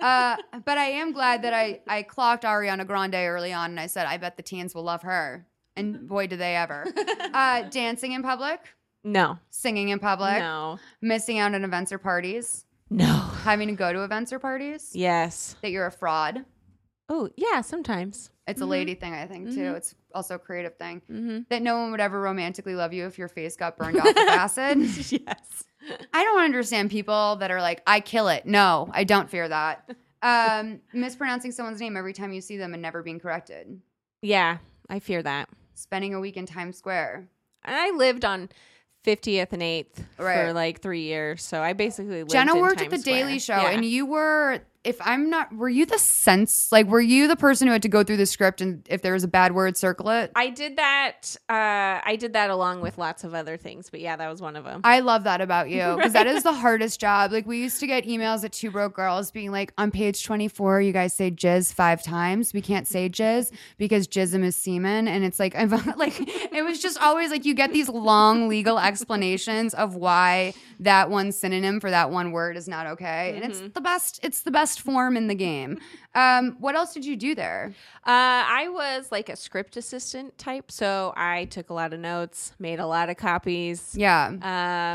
<laughs> uh, but I am glad that I I clocked Ariana Grande early on, and I said, I bet the teens will love her. And <laughs> boy, do they ever. <laughs> Uh, dancing in public, No. singing in public, No. missing out on events or parties, No. having to go to events or parties. Yes. That you're a fraud. Oh, yeah. Sometimes. It's a Mhm. lady thing, I think, too. Mhm. It's also a creative thing. Mm-hmm. That no one would ever romantically love you if your face got burned off with acid. <laughs> yes. I don't understand people that are like, I kill it. No, I don't fear that. Um, mispronouncing someone's name every time you see them and never being corrected. Yeah. I fear that. Spending a week in Times Square. And I lived on 50th and 8th Right. for like three years. So I basically lived Jenna worked at the Square. Daily Show, Yeah. and you were, if I'm not, were you the sense, like, were you the person who had to go through the script and if there was a bad word, circle it? I did that. Uh, I did that along with lots of other things, but yeah, that was one of them. I love that about you because that <laughs> is the hardest job. Like we used to get emails at Two Broke Girls being like, on page 24, you guys say jizz five times. We can't say jizz because jism is semen. And it's like, <laughs> I'm like, it was just always like you get these long legal explanations of why that one synonym for that one word is not okay. And it's the best, it's the best form in the game. Um, what else did you do there? Uh, I was like a script assistant type, so I took a lot of notes, made a lot of copies. Yeah.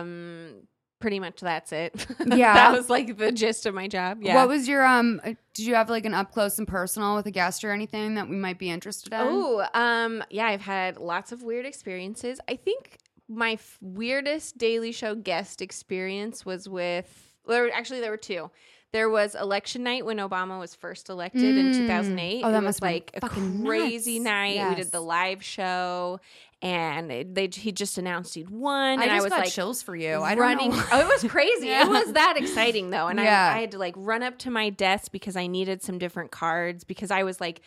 Um, pretty much that's it. <laughs> Yeah. that was like the gist of my job. Yeah. What was your um? uh, Did you have like an up close and personal with a guest or anything that we might be interested in? Oh, um, yeah, I've had lots of weird experiences. I think my f- weirdest Daily Show guest experience was with. Well, there, actually, there were two. There was election night when Obama was first elected in Mm. 2008. Oh, that it must was like a crazy nuts. night. We did the live show, and it, they he just announced he'd won, I and just I was got like chills for you. I don't running. know. <laughs> oh, it was crazy. Yeah. It was that exciting though, and Yeah. I, I had to like run up to my desk because I needed some different cards because I was like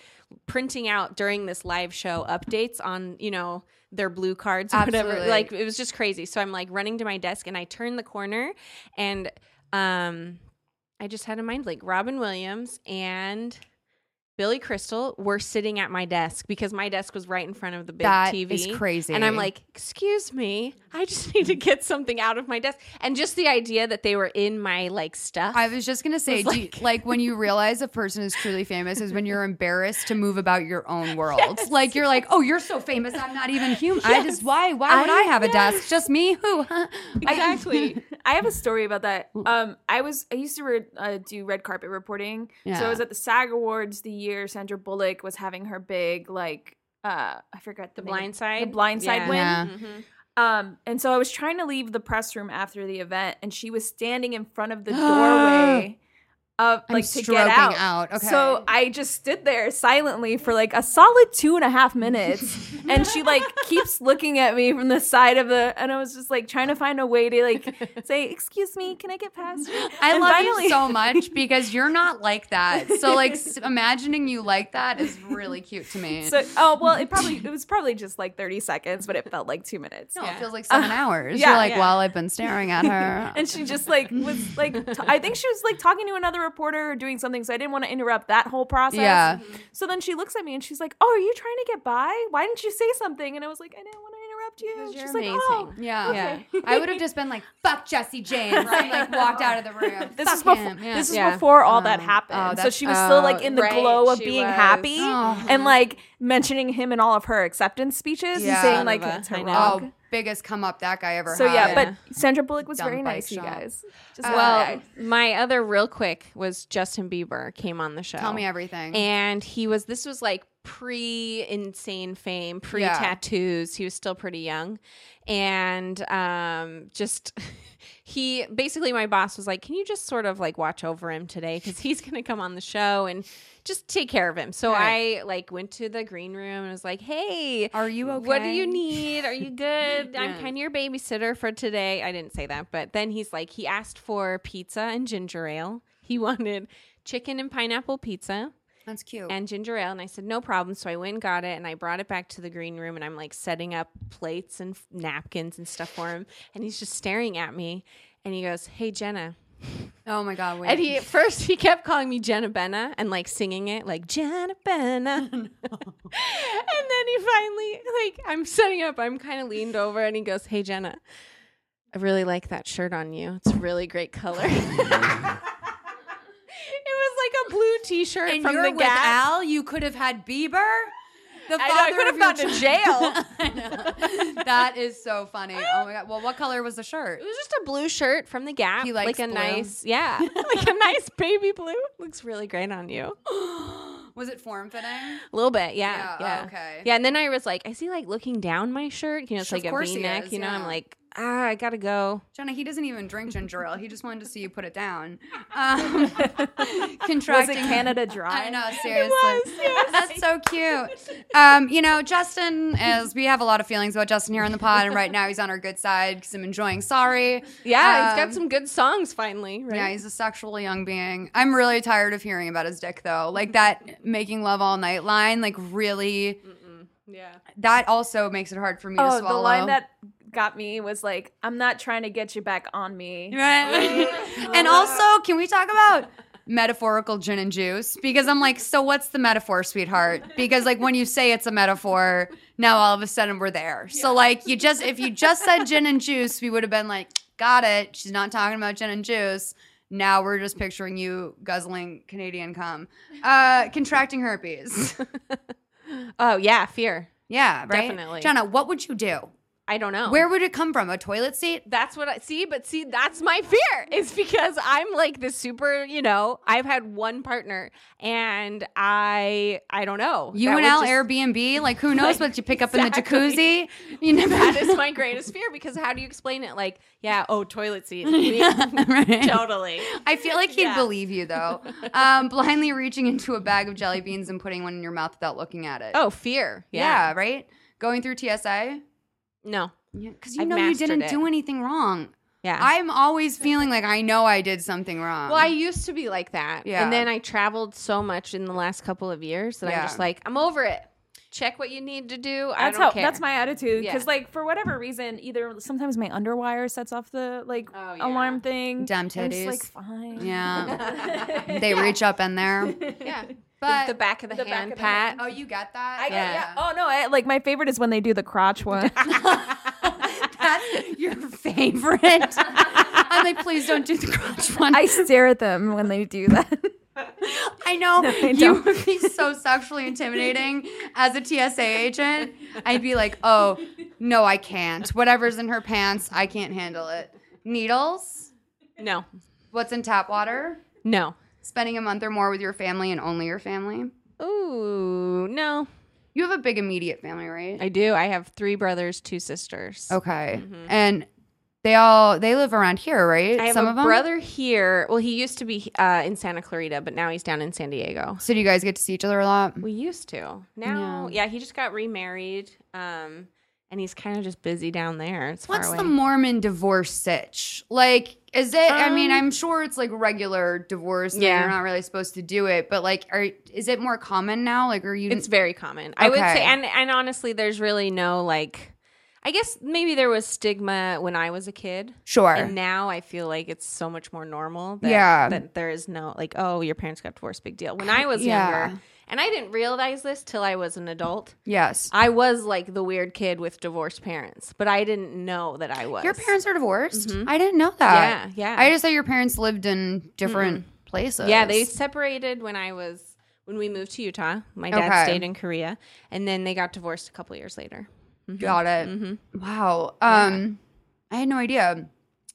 printing out during this live show updates on you know their blue cards or whatever. Like it was just crazy. So I'm like running to my desk and I turn the corner and um I just had a mind like Robin Williams and Billy Crystal were sitting at my desk because my desk was right in front of the big That TV. is crazy. And I'm like, excuse me, I just <laughs> need to get something out of my desk. And just the idea that they were in my like stuff. I was just gonna say, was do you- like- like, when you <laughs> realize a person is truly famous is when you're embarrassed to move about your own <laughs> world. Like you're like, oh, you're so famous, I'm not even human. I just why why would I, I- have a desk? Just me? Who? Exactly. I have a story about that. Um, I was I used to re- uh, do red carpet reporting. yeah. So I was at the SAG Awards the year Sandra Bullock was having her big like uh I forget the, the name. blind side. The Blind Side yeah. win. Yeah. Mhm. Um, and so I was trying to leave the press room after the event, and she was standing in front of the <gasps> doorway like to get out. out. Okay. So I just stood there silently for like a solid two and a half minutes, <laughs> and she like keeps looking at me from the side of the, and I was just like trying to find a way to like <laughs> say, "Excuse me, can I get past you?" I And love finally- you so much <laughs> because you're not like that. So like s- imagining you like that is really cute to me. So, oh well, it probably it was probably just like thirty seconds, but it felt like two minutes. no, Yeah. it feels like seven hours. yeah, you're like, yeah. well, I've been staring at her. and she just like was like t- I think she was like talking to another reporter or doing something so I didn't want to interrupt that whole process. Yeah. So then she looks at me and she's like, "Oh, are you trying to get by? Why didn't you say something?" And I was like, "I didn't want to interrupt you." She's you're like, oh, amazing. "Oh." yeah. Yeah. I would have just been like, fuck Jesse James. And like walked out of the room. <laughs> This is before him. Yeah. this is Yeah. before all that um, Oh, happened. oh, so she was still like oh, in the right, glow of being was. happy Oh. and like mentioning him in all of her acceptance speeches Yeah. and saying like it's her I Oh, biggest come up that guy ever had. So had. yeah, but Sandra Bullock was Dumb very bike nice, you shop. guys. Just Uh, Well, FYI. my other real quick was Justin Bieber came on the show. tell me everything. And he was this was like pre insane fame, pre Yeah. tattoos. He was still pretty young. And um just <laughs> he basically my boss was like, "Can you just sort of like watch over him today cuz he's <laughs> going to come on the show and just take care of him." So Right. I like went to the green room and was like, "Hey, Are you okay? what do you need? Are you good? <laughs> I'm kind of your babysitter for today. I didn't say that, but then he's like, he asked for pizza and ginger ale. He wanted chicken and pineapple pizza That's cute. and ginger ale. And I said, no problem. So I went and got it and I brought it back to the green room and I'm like setting up plates and f- napkins and stuff for him. And he's just staring at me and he goes, Hey, Jenna. oh my god, wait. And he at first he kept calling me Jenna Benna and like singing it like Jenna Benna. <laughs> <laughs> and then he finally like I'm setting up, I'm kind of leaned over and he goes, Hey Jenna, I really like that shirt on you. It's a really great color. <laughs> it was like a blue t-shirt and from you're the with Gap. Al, you could have had Bieber. The I know, I father could have gone to jail. <laughs> That is so funny. Oh my god. Well, what color was the shirt? It was just a blue shirt from the Gap. He likes like a blue. nice, <laughs> yeah, <laughs> like a nice baby blue. Looks really great on you. <gasps> Was it form fitting? A little bit, yeah, Yeah, yeah. oh, okay. Yeah, and then I was like, I see like looking down my shirt. You know, it's Of like a V-neck. is, you know, I'm like, ah, I gotta go. Jenna, he doesn't even drink ginger ale. He just wanted to see you put it down. <laughs> Um, contracting was it Canada Dry? I know, seriously. was, yes. That's so cute. Um, you know, Justin is we have a lot of feelings about Justin here on the pod, and right now he's on our good side because I'm enjoying sorry. Yeah, he's got some good songs finally. Right? Yeah, he's a sexual young being. I'm really tired of hearing about his dick though. Like that making love all night line, like really yeah. that also makes it hard for me to Oh, the line that got me was like, "I'm not trying to get you back on me." Right. <laughs> and also, can we talk about metaphorical gin and juice? Because I'm like, so what's the metaphor, sweetheart? Because like when you say it's a metaphor, now all of a sudden we're there. So like you just if you just said gin and juice, we would have been like, got it. She's not talking about gin and juice. Now we're just picturing you guzzling Canadian cum. Uh contracting herpes. <laughs> Oh yeah, fear. Yeah, right. Definitely. Jenna, what would you do? I don't know. Where would it come from? A toilet seat? That's what I see, but see, that's my fear. <laughs> Is because I'm like the super, you know, I've had one partner and I I don't know. You That and Al just- Airbnb? Like who knows what you pick up in the <laughs> jacuzzi? You never that is my greatest fear because how do you explain it? Like, yeah, oh, toilet seat. <laughs> Right. totally. I feel like he'd Yeah. believe you though. Um, blindly reaching into a bag of jelly beans and putting one in your mouth without looking at it. Oh, fear. yeah, Yeah. right. Going through TSA. No. Yeah, because you I've know you mastered didn't it. do anything wrong. Yeah. I'm always feeling like I know I did something wrong. well, I used to be like that. Yeah. And then I traveled so much in the last couple of years that Yeah. I'm just like, I'm over it. Check what you need to do. I That's don't how. care. That's my attitude. Because Yeah. like for whatever reason, either sometimes my underwire sets off the like Oh, yeah. alarm thing. Dumb and I'm just titties. like fine. yeah, <laughs> they reach up in there. yeah. But the back of the, The hand of the pat. oh, you got that? I, Yeah. yeah. Oh no! I, like my favorite is when they do the crotch <laughs> one. That's your favorite. <laughs> I'm like, please don't do the crotch one. I stare at them when they do that. I know <laughs> No, I you don't. would be so sexually intimidating as a TSA agent. I'd be like, oh, no, I can't. Whatever's in her pants, I can't handle it. Needles? No. What's in tap water? No. Spending a month or more with your family and only your family? Ooh, no. You have a big immediate family, right? I do. I have three brothers, two sisters. Okay. And they all they live around here, right? I have Some a of them. brother here. Well, he used to be uh, in Santa Clarita, but now he's down in San Diego. So do you guys get to see each other a lot? We used to. Now, yeah, he just got remarried, um, and he's kind of just busy down there. It's far What's the Mormon divorce sitch? Like, is it? I mean, Um, I'm sure it's like regular divorce. Yeah. you're not really supposed to do it, but like, are is it more common now? Like, are you? it's very common. I would Okay. say, and and honestly, there's really no like. I guess maybe there was stigma when I was a kid. sure. And now I feel like it's so much more normal that, Yeah. that there is no like, oh, your parents got divorced, big deal. When I was Yeah. younger, and I didn't realize this till I was an adult. yes. I was like the weird kid with divorced parents, but I didn't know that I was. Your parents are divorced. I didn't know that. Yeah, yeah. I just thought your parents lived in different places. Yeah, they separated when I was when we moved to Utah. My dad Okay. stayed in Korea, and then they got divorced a couple years later. got it. Mm-hmm. Wow. Um, I had no idea.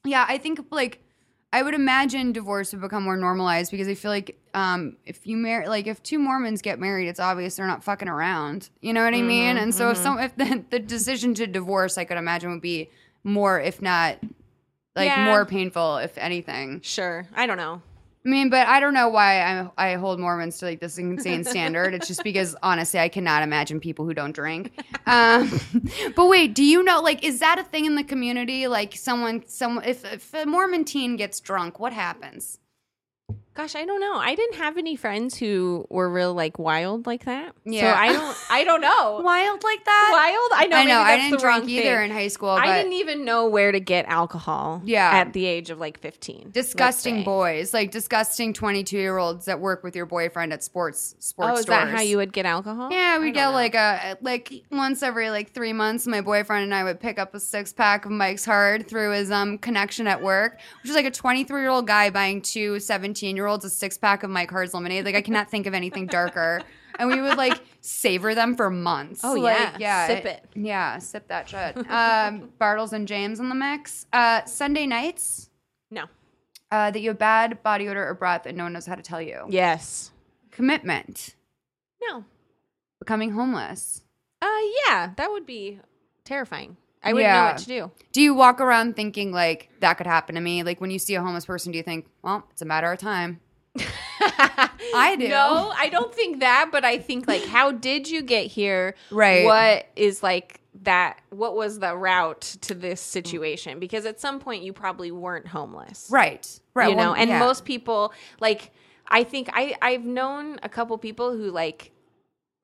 Yeah, I think like I would imagine divorce would become more normalized because I feel like um, if you marry, like if two Mormons get married, it's obvious they're not fucking around. You know what I mean? Mm-hmm, And so if some if the, the decision to divorce, I could imagine would be more, if not like Yeah. more painful, if anything. Sure, I don't know. I mean, but I don't know why I I hold Mormons to like this insane standard. It's just <laughs> because honestly, I cannot imagine people who don't drink. Um, <laughs> but wait, do you know like is that a thing in the community? Like someone, someone, if if a Mormon teen gets drunk, what happens? Gosh, I don't know. I didn't have any friends who were real like wild like that. Yeah. So I don't. <laughs> I don't know. Wild like that? Wild? I know. I know. I didn't drink either thing. in high school. But I didn't even know where to get alcohol. Yeah. At the age of like fifteen. disgusting boys, like disgusting twenty-two year olds that work with your boyfriend at sports sports. Oh, is stores. that how you would get alcohol? Yeah, we get know. like a like once every like three months. My boyfriend and I would pick up a six pack of Mike's Hard through his um connection at work, which is like a 23 year old guy buying two 17 year olds a six pack of Mike Hard's lemonade. Like I cannot think of anything darker. And we would like savor them for months. Oh, Like, yeah. yeah, Sip it. Yeah, sip that shit. Um, <laughs> Bartles and James in the mix. Uh, Sunday nights No. uh, that you have bad body odor or breath and no one knows how to tell you. Yes. Commitment, No. becoming homeless. Uh, yeah, that would be terrifying. I wouldn't know what to do. Do you walk around thinking like that could happen to me? Like when you see a homeless person, do you think, well, it's a matter of time? <laughs> I do. No, I don't think that, but I think like, how did you get here? Right. What is like that? What was the route to this situation? Because at some point you probably weren't homeless, Right. Right. You know, and yeah. most people like. I think I I've known a couple people who like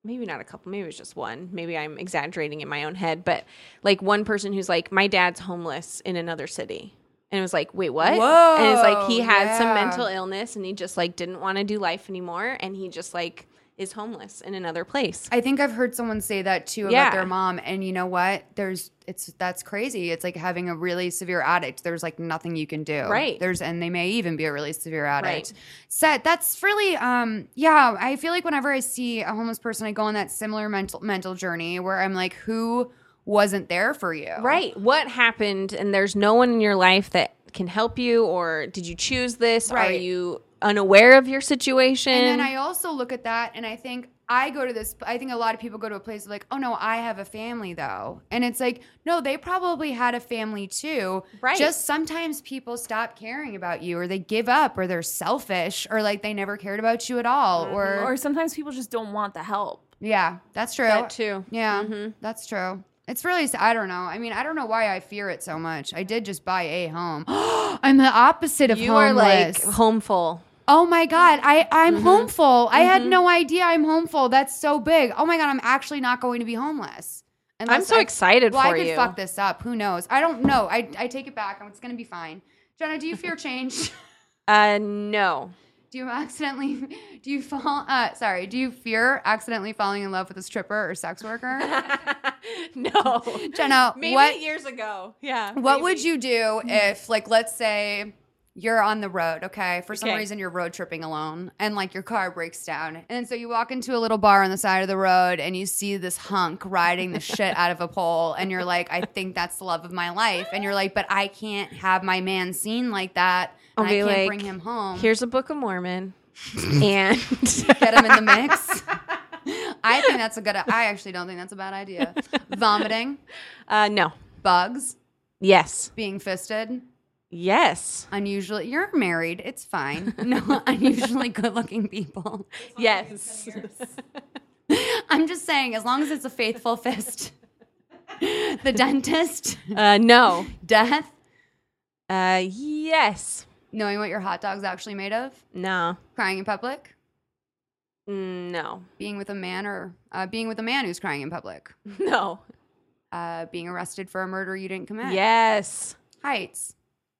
maybe not a couple, maybe it was just one. Maybe I'm exaggerating in my own head, but like one person who's like, my dad's homeless in another city. And it was like, wait, what? and it's like he Whoa, had some mental illness and he just like didn't want to do life anymore. And he just like is homeless in another place. I think I've heard someone say that too about their mom. And you know what? There's it's that's crazy. It's like having a really severe addict. There's like nothing you can do. Right. There's and they may even be a really severe addict. Right. So that's really um yeah, I feel like whenever I see a homeless person, I go on that similar mental mental journey where I'm like, who wasn't there for you. Right. What happened? And there's no one in your life that can help you, or did you choose this? Are you unaware of your situation? And then I also look at that and I think I go to this I think a lot of people go to a place like, "Oh no, I have a family though." And it's like, "No, they probably had a family too." Right. Just sometimes people stop caring about you or they give up or they're selfish or like they never cared about you at all or, Or sometimes people just don't want the help. yeah, that's true. that too. Yeah, Mhm. that's true. It's really, I don't know. I mean, I don't know why I fear it so much. I did just buy a home. <gasps> I'm the opposite of You are like homeless. homeful. Oh my God, I, I'm Mm-hmm. homeful. I had no idea I'm homeful. That's so big. Oh my God, I'm actually not going to be homeless. I'm so I- excited Well, for I could you. fuck this up. Who knows? I don't know. I, I take it back. It's going to be fine. Jenna, do you fear change? <laughs> Uh, no. Do you accidentally, <laughs> do you fall, uh, sorry, do you fear accidentally falling in love with a stripper or sex worker? <laughs> no. Jenna, Maybe what years ago. Yeah. What would you do if, like, let's say you're on the road, okay? For some Okay. reason, you're road tripping alone and, like, your car breaks down. And so you walk into a little bar on the side of the road and you see this hunk riding the shit out of a pole. And you're like, I think that's the love of my life. And you're like, but I can't have my man seen like that. And I can't like, bring him home. Here's a Book of Mormon. <laughs> and Get him in the mix. <laughs> I think that's a good, I actually don't think that's a bad idea. <laughs> Vomiting, uh, no. bugs, Yes. being fisted. Yes. unusually you're married it's fine <laughs> no unusually good looking people <laughs> Yes. <laughs> i'm just saying as long as it's a faithful fist the dentist uh, no. death Uh, yes. knowing what your hot dog's actually made of No. crying in public Mm, No. being with a man or uh, being with a man who's crying in public No. uh, being arrested for a murder you didn't commit Yes. heights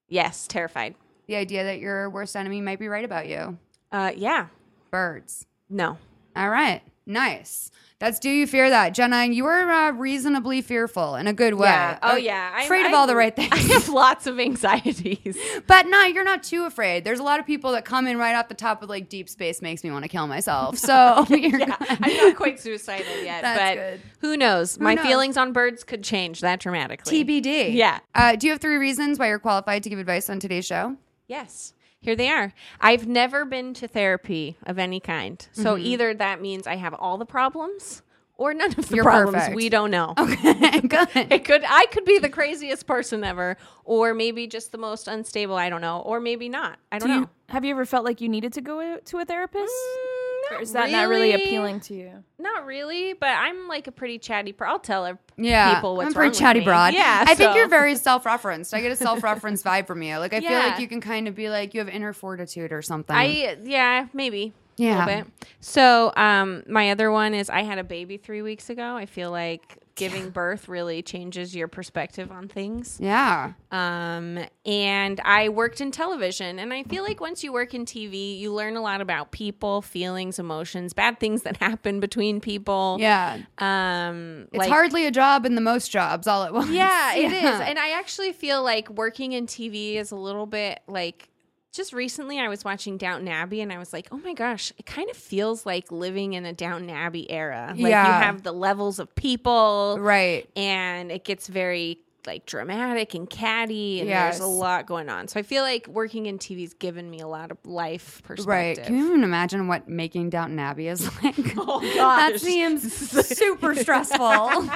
Yes. Terrified. the idea that your worst enemy might be right about you Uh, yeah. birds No. all right nice that's do you fear that jenna you were uh, reasonably fearful in a good way Yeah. Oh, yeah. I'm- afraid of I- all the right <laughs> things. I have lots of anxieties. <laughs> But no, you're not too afraid. There's a lot of people that come in right off the top with like deep space makes me want to kill myself. So <laughs> yeah. I'm not quite suicidal yet, but good. who knows? My knows? feelings on birds could change that dramatically. TBD. Yeah. Uh, do you have three reasons why you're qualified to give advice on today's show? Yes. Here they are. I've never been to therapy of any kind. So Mm-hmm. either that means I have all the problems or none of the You're problems. perfect. We don't know. Okay, <laughs> good. It could I could be the craziest person ever or maybe just the most unstable, I don't know, or maybe not. I don't Do you, know. have you ever felt like you needed to go to a therapist? Mm, or is that not really appealing to you? Not really, but I'm like a pretty chatty. Per- I'll tell her Yeah, people what's I'm a wrong pretty with chatty me. broad. Yeah, I think you're very self-referenced. I get a self-reference <laughs> vibe from you. Like I feel like you can kind of be like you have inner fortitude or something. I yeah, maybe. Yeah. A little bit. So um my other one is I had a baby three weeks ago. I feel like giving birth really changes your perspective on things. yeah. Um and I worked in television and I feel like once you work in TV, you learn a lot about people, feelings, emotions, bad things that <laughs> happen between people. Yeah. Um It's like hardly a job in the most jobs all at <laughs> once. yeah, it is. Yeah. And I actually feel like working in TV is a little bit like just recently I was watching Downton Abbey and I was like, oh my gosh, it kind of feels like living in a Downton Abbey era. Like you have the levels of people right. and it gets very like dramatic and catty and there's a lot going on. So I feel like working in TV's given me a lot of life perspective. Right. Can you even imagine what making Downton Abbey is <laughs> like? <laughs> Oh That seems super <laughs> stressful.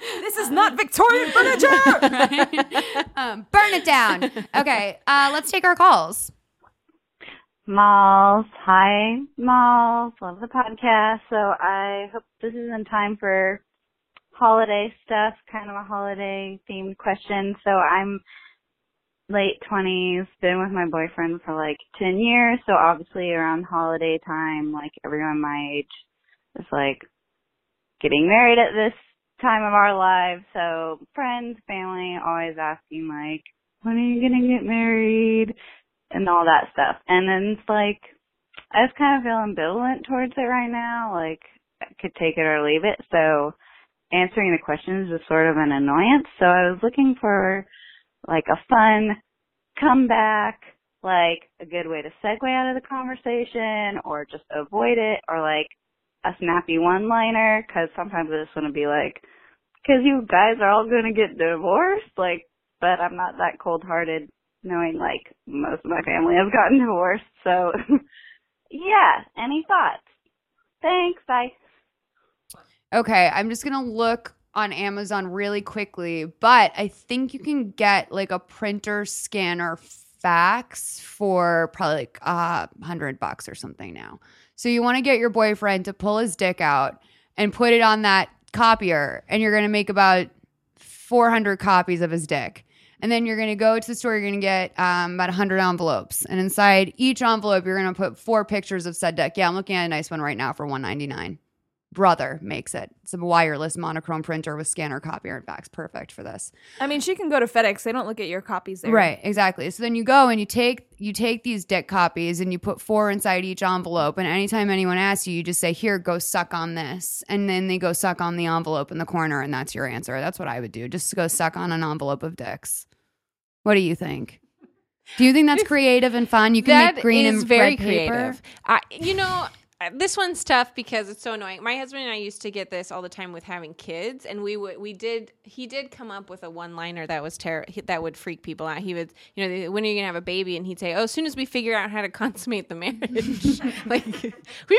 This is not Victorian furniture. um, burn it down. Okay, uh, let's take our calls. Malls. Hi, Malls. Love the podcast. So I hope this is in time for holiday stuff, kind of a holiday themed question. So I'm late 20s, been with my boyfriend for like 10 years. So obviously around holiday time, like everyone my age is like getting married at this time of our lives. So friends, family always asking like, when are you going to get married? And all that stuff. And then it's like, I just kind of feel ambivalent towards it right now. Like, I could take it or leave it. So answering the questions is sort of an annoyance. So I was looking for like a fun comeback, like a good way to segue out of the conversation or just avoid it or like a snappy one liner. Cause sometimes I just want to be like, because you guys are all gonna get divorced. Like, but I'm not that cold-hearted, knowing like most of my family has gotten divorced. So, <laughs> yeah. Any thoughts? Thanks. Bye. Okay, I'm just gonna look on Amazon really quickly, but I think you can get like a printer scanner fax for probably like a hundred bucks or something now. So you want to get your boyfriend to pull his dick out and put it on that copier, and you're gonna make about 400 copies of his dick. And then you're going to go to the store. You're going to get um, about 100 envelopes, and inside each envelope, you're going to put four pictures of said dick. Yeah, I'm looking at a nice one right now for 199. Brother makes it. It's a wireless monochrome printer with scanner copier and fax. Perfect for this. I mean, she can go to FedEx. They don't look at your copies there. Right, exactly. So then you go and you take you take these dick copies and you put four inside each envelope. And anytime anyone asks you, you just say, "Here, go suck on this," and then they go suck on the envelope in the corner, and that's your answer. That's what I would do. Just go suck on an envelope of dicks. What do you think? Do you think that's <laughs> creative and fun? You can That make green is and very red paper? creative. I, you know, this one's tough because it's so annoying. My husband and I used to get this all the time with having kids, and we would we did he did come up with a one liner that was terrible that would freak people out. He would you know when are you gonna have a baby? And he'd say, oh, as soon as we figure out how to <laughs> consummate the marriage. <laughs> like we've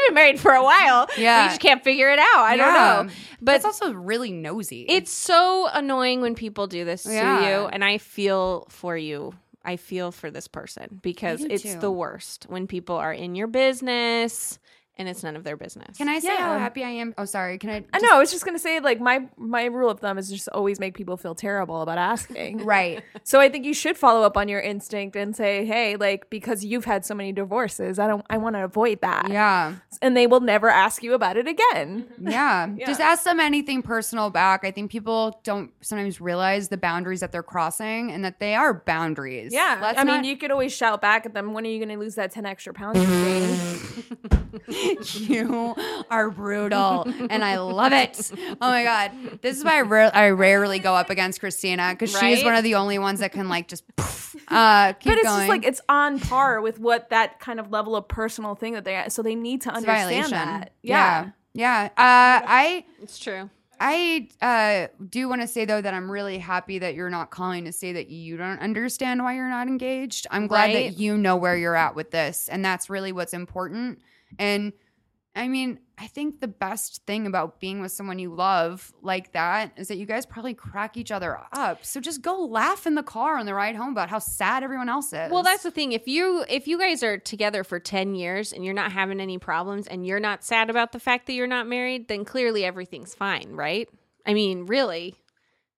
been married for a while, Yeah. we just can't figure it out. I Yeah. don't know, But it's also really nosy. it's so annoying when people do this to you, and I feel for you. I feel for this person because it's too. the worst when people are in your business and it's none of their business. Can I say how happy I am? Oh, sorry. Can I? I just- know. I was just gonna say, like my my rule of thumb is just always make people feel terrible about asking. <laughs> Right. So I think you should follow up on your instinct and say, "Hey, like because you've had so many divorces, I don't, I want to avoid that." Yeah. And they will never ask you about it again. <laughs> Yeah. Just ask them anything personal back. I think people don't sometimes realize the boundaries that they're crossing and that they are boundaries. Yeah. Let's I not- mean, you could always shout back at them. When are you going to lose that ten extra pounds? <laughs> <laughs> you are brutal and I love it. Oh my God. This is why I, ra- I rarely go up against Christina because she's one of the only ones that can like just <laughs> uh, keep but it's going. just like it's on par with what that kind of level of personal thing that they so they need to It's understand violation. that. Yeah. Yeah. Uh, I. it's true. I uh, do want to say though that I'm really happy that you're not calling to say that you don't understand why you're not engaged. I'm glad Right. that you know where you're at with this, and that's really what's important. And I mean, I think the best thing about being with someone you love like that is that you guys probably crack each other up. So just go laugh in the car on the ride home about how sad everyone else is. Well, that's the thing. If you if you guys are together for 10 years and you're not having any problems and you're not sad about the fact that you're not married, then clearly everything's fine, right? I mean, really,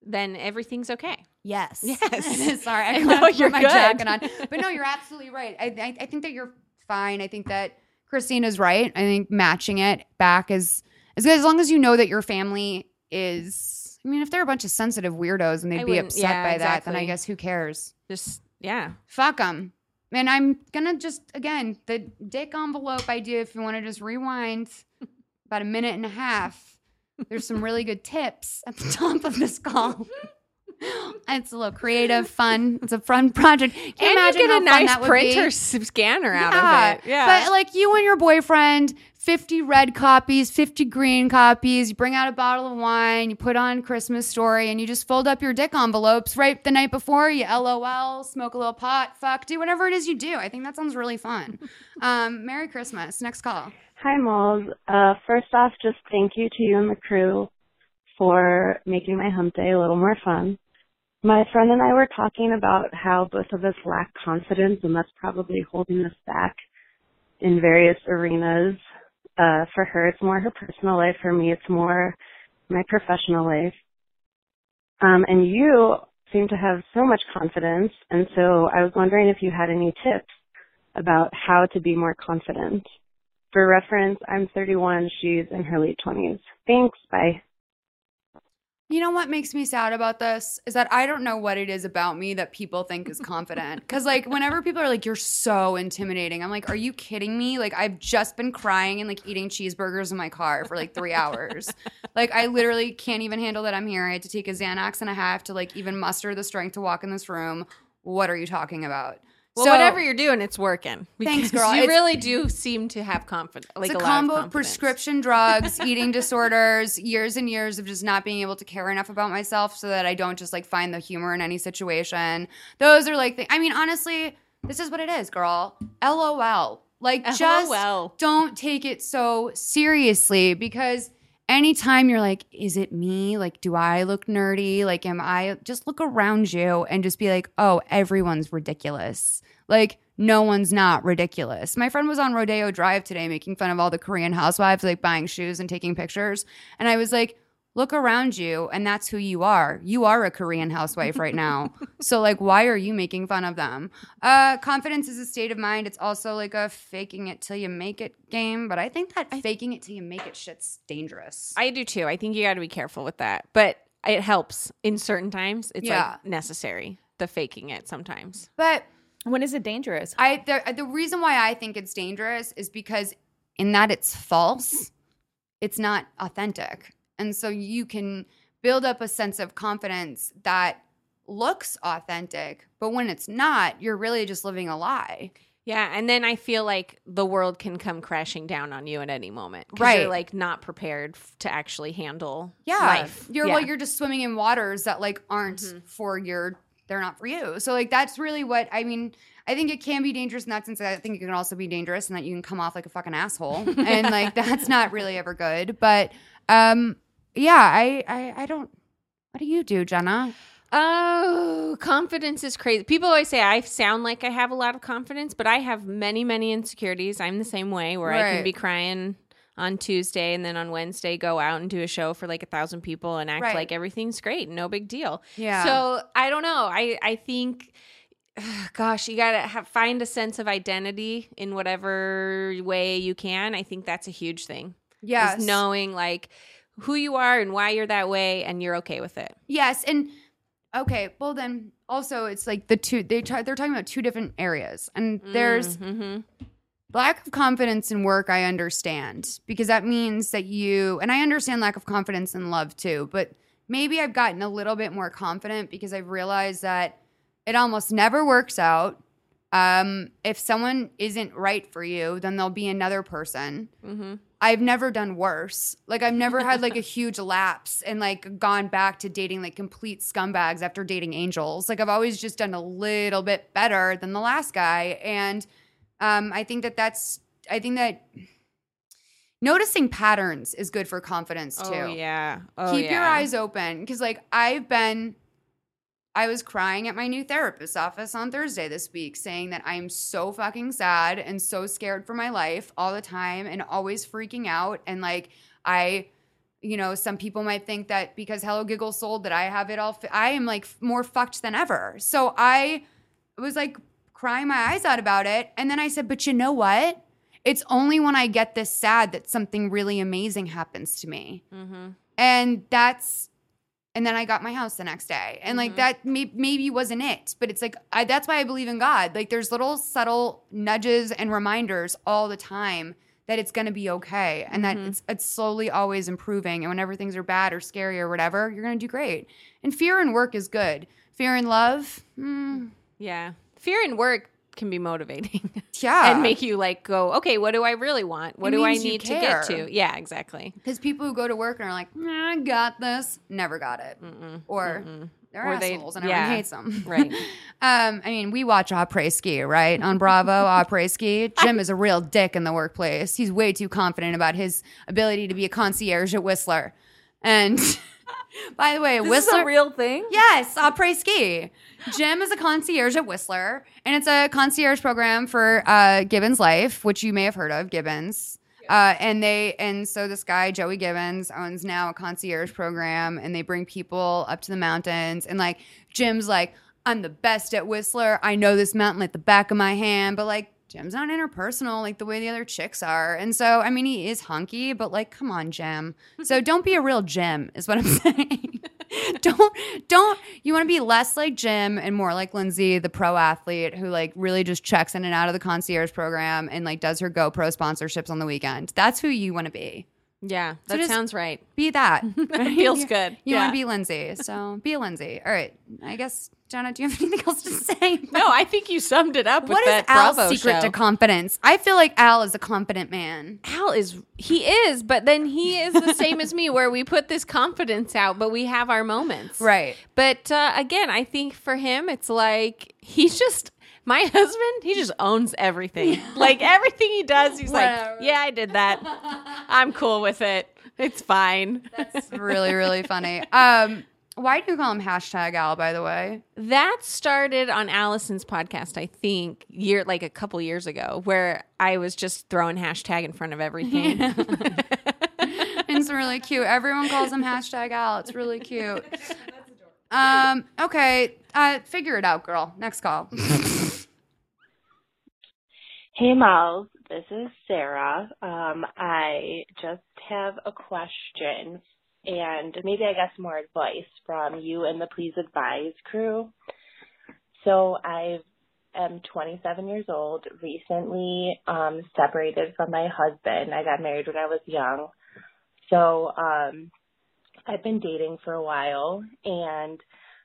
then everything's okay. Yes. Yes. <laughs> Sorry, I <laughs> I know, put you're my good. jacket on. But no, you're absolutely right. I, I, I think that you're fine. I think that Christina's right. I think matching it back is is good as long as you know that your family is. I mean, if they're a bunch of sensitive weirdos and they'd I be upset yeah, by that, then I guess who cares? Just yeah. Fuck them. And I'm gonna just again the dick envelope idea. If you want to just rewind about a minute and a half, there's some really good tips at the top of this call. <laughs> <laughs> It's a little creative, fun. It's a fun project. Can you and imagine you get a nice printer scanner out yeah. of it. Yeah. But like you and your boyfriend, 50 red copies, 50 green copies, you bring out a bottle of wine, you put on Christmas story, and you just fold up your dick envelopes right the night before. You LOL, smoke a little pot, fuck, do whatever it is you do. I think that sounds really fun. <laughs> Um, Merry Christmas. Next call. Hi, Moles. Uh, first off, just thank you to you and the crew for making my hump day a little more fun. My friend and I were talking about how both of us lack confidence, and that's probably holding us back in various arenas. Uh, for her, it's more her personal life. For me, it's more my professional life. Um, and you seem to have so much confidence, and so I was wondering if you had any tips about how to be more confident. For reference, I'm 31. She's in her late 20s. Thanks. Bye. You know what makes me sad about this is that I don't know what it is about me that people think is confident. Because, like, whenever people are like, you're so intimidating, I'm like, are you kidding me? Like, I've just been crying and like eating cheeseburgers in my car for like three hours. Like, I literally can't even handle that I'm here. I had to take a Xanax and a half to like even muster the strength to walk in this room. What are you talking about? Well, So- whatever you're doing, it's working. Thanks, girl. You It's- really do seem to have confidence. Like it's a, lot combo of, confidence. prescription drugs, eating <laughs> disorders, years and years of just not being able to care enough about myself so that I don't just like find the humor in any situation. Those are like, the, I mean, honestly, this is what it is, girl. LOL. Like, just don't take it so seriously because anytime you're like, is it me? Like, do I look nerdy? Like, am I just look around you and just be like, oh, everyone's ridiculous. Like, no one's not ridiculous. My friend was on Rodeo Drive today making fun of all the Korean housewives, like buying shoes and taking pictures. And I was like, look around you, and that's who you are. You are a Korean housewife right now. <laughs> so, like, why are you making fun of them? Uh, confidence is a state of mind. It's also like a faking it till you make it game. But I think that faking it till you make it shit's dangerous. I do too. I think you got to be careful with that, but it helps in certain times. It's Yeah. like necessary. The faking it sometimes. but When is it dangerous? I the, the reason why I think it's dangerous is because in that it's false, it's not authentic. And so you can build up a sense of confidence that looks authentic, but when it's not, you're really just living a lie. Yeah, and then I feel like the world can come crashing down on you at any moment. Right. You're like not prepared f- to actually handle Yeah. life. You're yeah. well, you're just swimming in waters that like aren't for your they're not for you. So like that's really what I mean. I think it can be dangerous in that sense. I think it can also be dangerous in that you can come off like a fucking asshole. <laughs> and like that's not really ever good. But um yeah, I I, I don't what do you do, Jenna? Oh, confidence is crazy. People always say I sound like I have a lot of confidence, but I have many, many insecurities. I'm the same way where I can be crying on Tuesday and then on Wednesday go out and do a show for like a thousand people and act Right. like everything's great, no big deal. Yeah. So I don't know. I I think, <sighs> gosh, you gotta have, find a sense of identity in whatever way you can. I think that's a huge thing. Yes. Knowing like who you are and why you're that way, and you're okay with it. Yes, and okay, well then also it's like the two they try, they're talking about two different areas. And there's Mm-hmm. lack of confidence in work I understand because that means that you and I understand lack of confidence in love too, but maybe I've gotten a little bit more confident because I've realized that it almost never works out. Um, if someone isn't right for you, then there'll be another person. Mm-hmm. I've never done worse. Like I've never had like a <laughs> huge lapse and like gone back to dating like complete scumbags after dating angels. Like I've always just done a little bit better than the last guy and um I think that that's I think that noticing patterns is good for confidence too. Oh yeah. Oh, Keep your eyes open cuz like I've been I was crying at my new therapist's office on Thursday this week saying that I'm so fucking sad and so scared for my life all the time and always freaking out and like I you know some people might think that because Hello Giggle sold that I have it all fi- I am like more fucked than ever. So I was like crying my eyes out about it and then I said but you know what? It's only when I get this sad that something really amazing happens to me. Mm-hmm. And that's and then I got my house the next day. And Mm-hmm. like that may, maybe wasn't it, but it's like I, that's why I believe in God. Like there's little subtle nudges and reminders all the time that it's going to be okay and Mm-hmm. that it's it's slowly always improving and whenever things are bad or scary or whatever, you're going to do great. And fear and work is good. Fear and love, mm, Yeah. Fear and work can be motivating <laughs> yeah. and make you like go, okay, what do I really want? What It do I need to get to? Yeah, exactly. Because people who go to work and are like, "Nah, I got this, never got it. Or they're Or they- assholes and yeah. everyone hates them. Right. <laughs> um, I mean, we watch Après Ski, right? On Bravo, <laughs> Après Ski. Jim is a real dick in the workplace. He's way too confident about his ability to be a concierge at Whistler. And by the way, This Whistler. is a real thing. Yes, après ski. Jim is a concierge at Whistler, and it's a concierge program for uh, Gibbons Life, which you may have heard of, Gibbons. Uh, and they and so this guy Joey Gibbons owns now a concierge program, and they bring people up to the mountains. And like Jim's like, I'm the best at Whistler. I know this mountain like the back of my hand, but like Jim's not interpersonal like the way the other chicks are. And so I mean he is hunky, but like come on, Jim. So <laughs> don't be a real Jim, is what I'm <laughs> saying. don't don't you want to be less like Jim and more like Lindsay, the pro athlete who like really just checks in and out of the concierge program and like does her GoPro sponsorships on the weekend. That's who you want to be. Yeah, So that just- sounds right. Be that. <laughs> Feels good. You yeah. want to be Lindsay, so <laughs> be Lindsay. All right. I guess Jenna, do you have <laughs> anything else to say? No, I think you summed it up. What with is that Al's Bravo secret show. to confidence? I feel like Al is a confident man. Al is he is, but then he is the same as me, where we put this confidence out, but we have our moments, Right. But uh, again, I think for him, it's like he's just my <laughs> husband. He just owns everything. <laughs> Like everything he does, he's Whatever. like, "Yeah, I did that. I'm cool with it. It's fine." That's really, really funny. Um, why do you call him hashtag Al, by the way? That started on Alison's podcast, I think, year like a couple years ago, where I was just throwing hashtag in front of everything. <laughs> It's really cute. Everyone calls him hashtag Al. It's really cute. Um, okay. Uh, figure it out, girl. Next call. Hey, Miles. This is Sarah. Um, I just have a question and maybe I guess more advice from you and the Please Advise crew. So I am 27 years old, recently um, separated from my husband. I got married when I was young. So um, I've been dating for a while and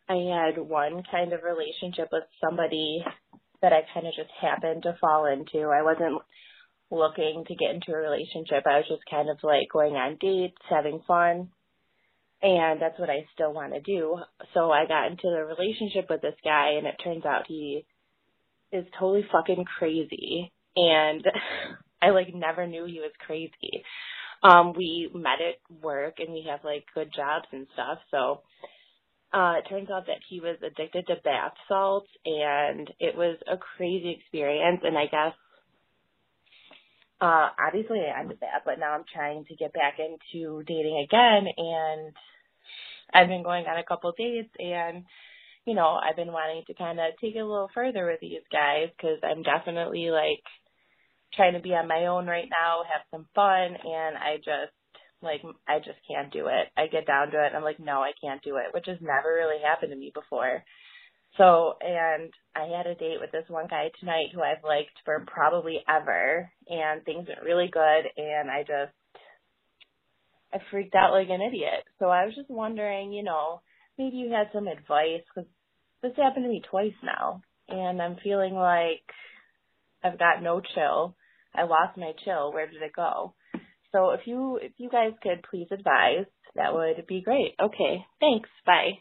I had one kind of relationship with somebody that I kind of just happened to fall into. I wasn't looking to get into a relationship. I was just kind of like going on dates, having fun. And that's what I still want to do. So I got into a relationship with this guy and it turns out he is totally fucking crazy. And <laughs> I like never knew he was crazy. Um, we met at work and we have like good jobs and stuff. So uh, it turns out that he was addicted to bath salts and it was a crazy experience. And I guess uh obviously I ended that, but now I'm trying to get back into dating again. And I've been going on a couple dates and you know, I've been wanting to kind of take it a little further with these guys cuz I'm definitely like trying to be on my own right now, have some fun and I just like I just can't do it. I get down to it and I'm like, no, I can't do it, which has never really happened to me before. So, and I had a date with this one guy tonight who I've liked for probably ever, and things went really good, and I just, I freaked out like an idiot. So I was just wondering, you know, maybe you had some advice, because this happened to me twice now, and I'm feeling like I've got no chill. I lost my chill. Where did it go? So if you if you guys could please advise, that would be great. Okay, thanks. Bye.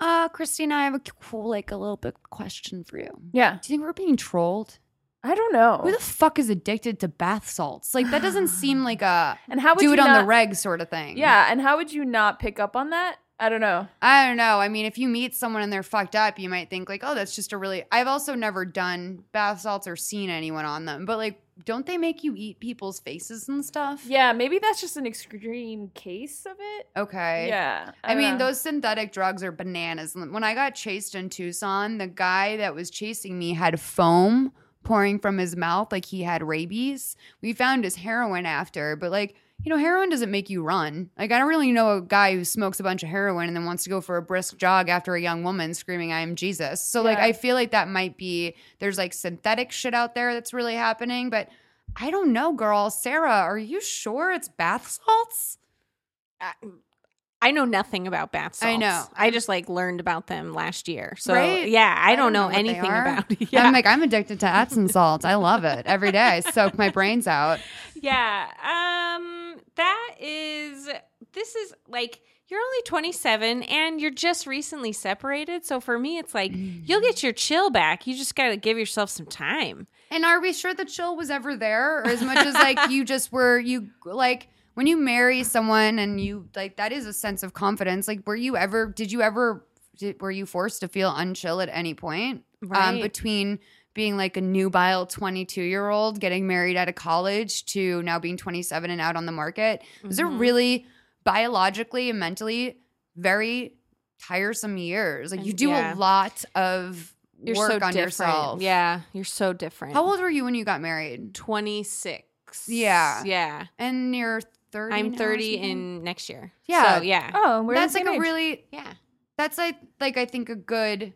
Uh, Christina, I have a cool, like a little bit question for you. Yeah. Do you think we're being trolled? I don't know. Who the fuck is addicted to bath salts? Like that doesn't <sighs> seem like a and how would do it on not, the reg sort of thing. Yeah, and how would you not pick up on that? I don't know. I don't know. I mean, if you meet someone and they're fucked up, you might think like, oh, that's just a really. I've also never done bath salts or seen anyone on them, but like, don't they make you eat people's faces and stuff? Yeah, maybe that's just an extreme case of it. Okay. Yeah. I, mean, know. those synthetic drugs are bananas. When I got chased in Tucson, the guy that was chasing me had foam pouring from his mouth like he had rabies. We found his heroin after, but like, you know, heroin doesn't make you run. Like, I don't really know a guy who smokes a bunch of heroin and then wants to go for a brisk jog after a young woman screaming, I am Jesus. So, like, I feel like that might be, there's like synthetic shit out there that's really happening, but I don't know, girl. Sarah, are you sure it's bath salts? I, I know nothing about bath salts. I know. I just like learned about them last year. So Right? yeah, I, don't, know, what they anything about. <laughs> Yeah, I'm like, I'm addicted to Epsom salts. I love it. Every day I soak my brains out. <laughs> yeah. Um, that is. This is like you're only 27 and you're just recently separated. So for me, it's like you'll get your chill back. You just got to give yourself some time. And are we sure the chill was ever there? Or as much as like you just were, you like when you marry someone and you like that is a sense of confidence. Like, were you ever, did you ever, did, were you forced to feel unchill at any point? Um, between being like a nubile 22 year old getting married out of college to now being 27 and out on the market those are Mhm. really biologically and mentally very tiresome years like you do yeah. a lot of You're work so on different. yourself Yeah, you're so different. how old were you when you got married 26. Yeah. Yeah. and you're 30 I'm 30 something? in next year. Yeah. So, yeah. Oh, we're that's like same a age. really Yeah. that's like like i think a good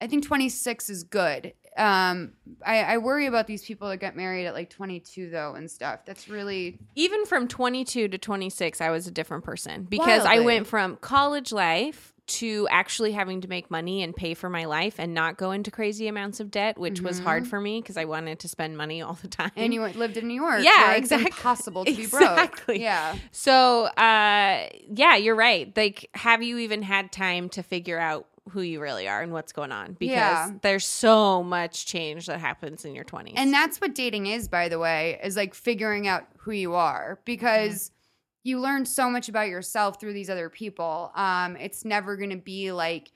i think 26 is good um, I, I worry about these people that get married at like 22 though and stuff. That's really even from 22 to 26 i was a different person because i went from college life to actually having to make money and pay for my life and not go into crazy amounts of debt which was hard for me because i wanted to spend money all the time Mm-hmm. and you lived in New York. Yeah, exactly. impossible to be <laughs> broke. Exactly. Yeah. so uh yeah you're right like have you even had time to figure out who you really are and what's going on because Yeah. there's so much change that happens in your 20s And that's what dating is, by the way, is like figuring out who you are because you learn so much about yourself through these other people. Um, it's never going to be like,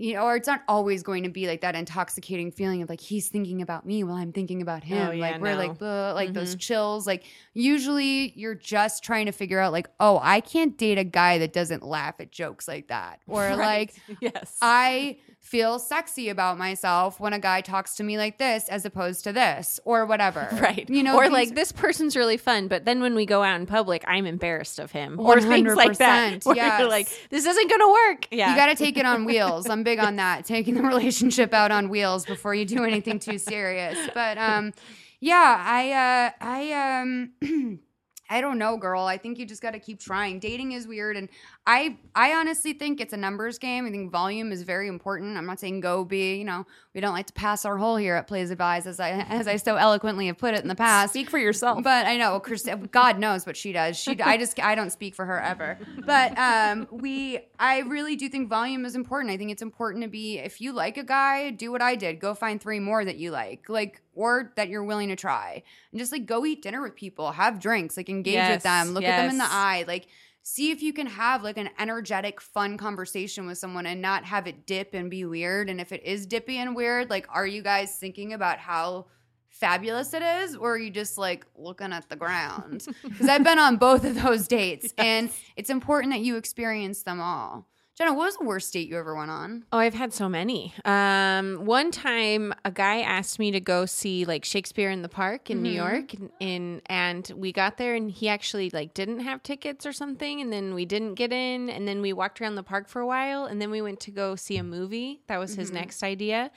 you know, or it's not always going to be like that intoxicating feeling of like he's thinking about me while I'm thinking about him. Oh, yeah, like we're no. like, like those Mhm. chills. Like usually you're just trying to figure out like, oh, I can't date a guy that doesn't laugh at jokes like that, or <laughs> Right. like yes I feel sexy about myself when a guy talks to me like this as opposed to this or whatever. <laughs> Right. You know, or like this person's really fun, but then when we go out in public, I'm embarrassed of him. Or things like that. 100%, <laughs> Where you're yes. like, this isn't going to work. Yeah. You got to take it on wheels. I'm big on <laughs> that. Taking the relationship out on wheels before you do anything too serious. But um yeah, I uh I um <clears throat> I don't know, girl. I think you just got to keep trying. Dating is weird and I I honestly think it's a numbers game. I think volume is very important. I'm not saying go be, you know, we don't like to pass our hole here at PLZ Advise as I as I so eloquently have put it in the past. Speak for yourself. But I know, Chris, God knows what she does. She, I just, I don't speak for her ever. But um, we, I really do think volume is important. I think it's important to be, if you like a guy, do what I did. Go find three more that you like, like, or that you're willing to try, and just like go eat dinner with people, have drinks, like engage Yes, with them, look at them in the eye, like. See if you can have like an energetic, fun conversation with someone and not have it dip and be weird. And if it is dippy and weird, like, are you guys thinking about how fabulous it is or are you just like looking at the ground? <laughs> Because i've been on both of those dates and it's important that you experience them all jenna what was the worst date you ever went on Oh, I've had so many. Um, one time, a guy asked me to go see like Shakespeare in the Park in New Mhm. York, in, in and we got there, and he actually like didn't have tickets or something, and then we didn't get in, and then we walked around the park for a while, and then we went to go see a movie. That was his Mhm. next idea.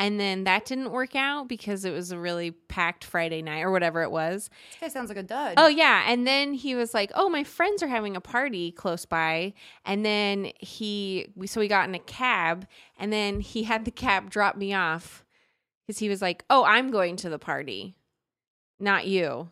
And then that didn't work out because it was a really packed Friday night or whatever it was. this guy sounds like a dud Oh yeah, and then he was like, "Oh, my friends are having a party close by." And then he we so we got in a cab and then he had the cab drop me off cuz he was like, "Oh, I'm going to the party. Not you."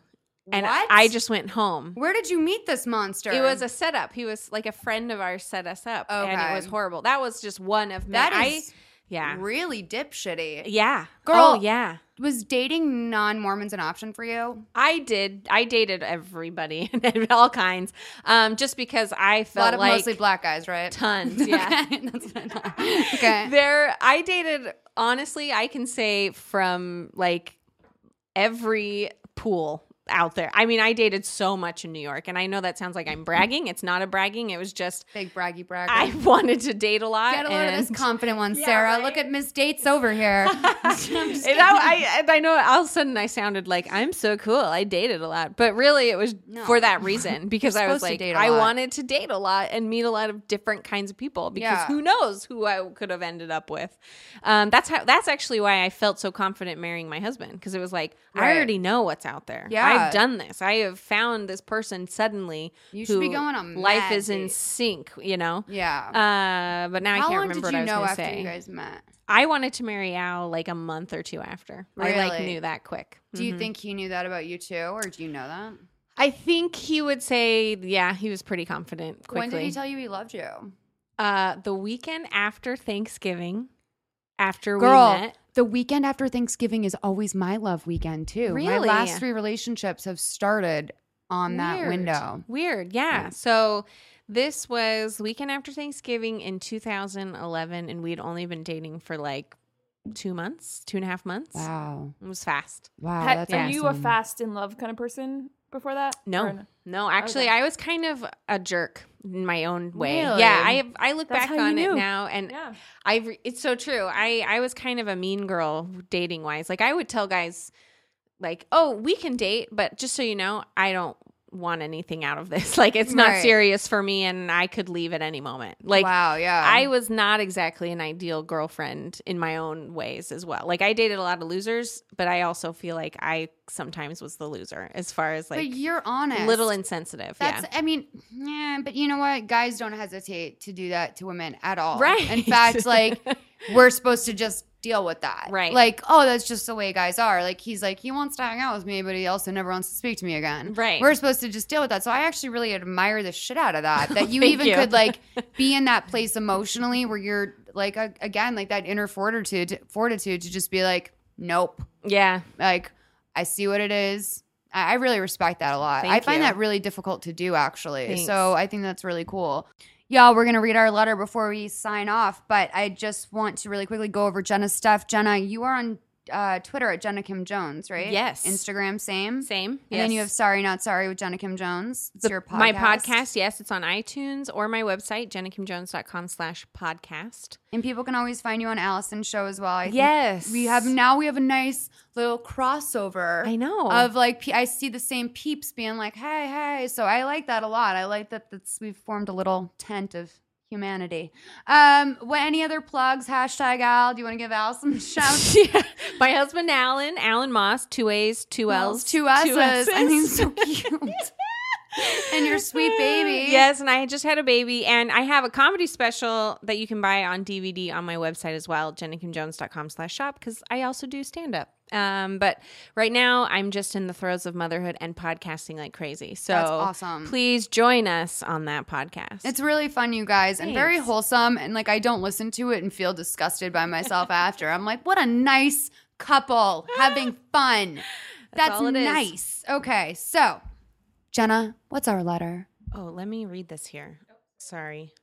And What? I just went home. where did you meet this monster It was a setup. He was like a friend of ours set us up and it was horrible. That was just one of that many. is I, yeah. really dipshitty Yeah. Girl. Oh, yeah. was dating non-mormons an option for you I did. I dated everybody <laughs> and all kinds, um, just because I felt a lot of like mostly black guys right tons. <laughs> Yeah, okay that's what I thought. okay <laughs> there. I dated. Honestly, I can say from like every pool out there. I mean, I dated so much in New York, and I know that sounds like I'm bragging. It's not a bragging. It was just big braggy bragger I <laughs> wanted to date a lot. Get a load of this confident one, Yeah, Sarah. right? Look at Miss Dates over here. <laughs> <laughs> And I, I, I know all of a sudden I sounded like I'm so cool. I dated a lot, but really it was No. for that reason because I was like I wanted to date a lot and meet a lot of different kinds of people because Yeah. who knows who I could have ended up with. Um, that's how. That's actually why I felt so confident marrying my husband because it was like I already know what's out there. Yeah. I've done this. I have found this person suddenly. You should be going on life is in sync. You know. yeah. Uh, but now I can't remember did you what I know was after going to say. you guys met? I wanted to marry Al like a month or two after. I like knew that quick. Do you Mhm. think he knew that about you too, or do you know that? I think he would say, yeah, he was pretty confident quickly. When did he tell you he loved you? uh, the weekend after Thanksgiving, after Girl, we met. the weekend after Thanksgiving is always my love weekend too. My last three relationships have started on that window. Weird, yeah. Yeah. So this was weekend after Thanksgiving in 2011, and we'd only been dating for like two months, two and a half months. Wow. It was fast. Wow. That's are you a fast in love kind of person before that? No, Or no, actually, Okay. I was kind of a jerk in my own way. Really? Yeah, I have, I look That's back on it now, and Yeah. I it's so true. I I was kind of a mean girl dating wise. Like I would tell guys like, "Oh, we can date, but just so you know, I don't want anything out of this. <laughs> Like it's not Right. serious for me and I could leave at any moment. Like wow, yeah. I was not exactly an ideal girlfriend in my own ways as well. Like I dated a lot of losers, but I also feel like I sometimes was the loser as far as but like you're honest. A little insensitive. That's, yeah. I mean, yeah, but you know what? Guys don't hesitate to do that to women at all. Right. In fact, like, <laughs> we're supposed to just deal with that. Right. Like, oh, that's just the way guys are. Like, he's like, he wants to hang out with me, but he also never wants to speak to me again. Right. We're supposed to just deal with that. So I actually really admire the shit out of that. That you <laughs> even you. could, like, <laughs> be in that place emotionally where you're, like, a, again, like that inner fortitude, fortitude to just be like, nope. yeah. Like, I see what it is. I I really respect that a lot. Thank I find you. that really difficult to do, actually. Thanks. So I think that's really cool. Y'all, we're going to read our letter before we sign off, but I just want to really quickly go over Jenna's stuff. Jenna, you are on uh, Twitter at Jenna Kim Jones, right? Yes. Instagram, same. Same. And then you have. Sorry Not Sorry with Jenna Kim Jones. It's The- your podcast. My podcast, yes, it's on iTunes or my website, jennakimjones.com slash podcast. And people can always find you on Alison's show as well. I think Yes. We have now we have a nice little crossover. I know. of like I see the same peeps being like, "Hey, hey." So I like that a lot. I like that that's we've formed a little tent of humanity. Um, what any other plugs? Hashtag Al. Do you want to give Al some <laughs> shouts? <laughs> yeah. My husband, Alan, Alan Moss, two A's, two L's, two S's. S's. I mean, so cute. <laughs> and your sweet baby. Yes, and I just had a baby, and I have a comedy special that you can buy on DVD on my website as well, jennakimjones.com slash shop, because I also do stand up. Um, but right now, I'm just in the throes of motherhood and podcasting like crazy. So That's awesome. Please join us on that podcast. It's really fun, you guys, and very wholesome. And like, I don't listen to it and feel disgusted by myself <laughs> after. I'm like, what a nice couple having <laughs> fun. That's, all it is. nice. Okay, so Jenna, what's our letter? oh, let me read this here. Sorry.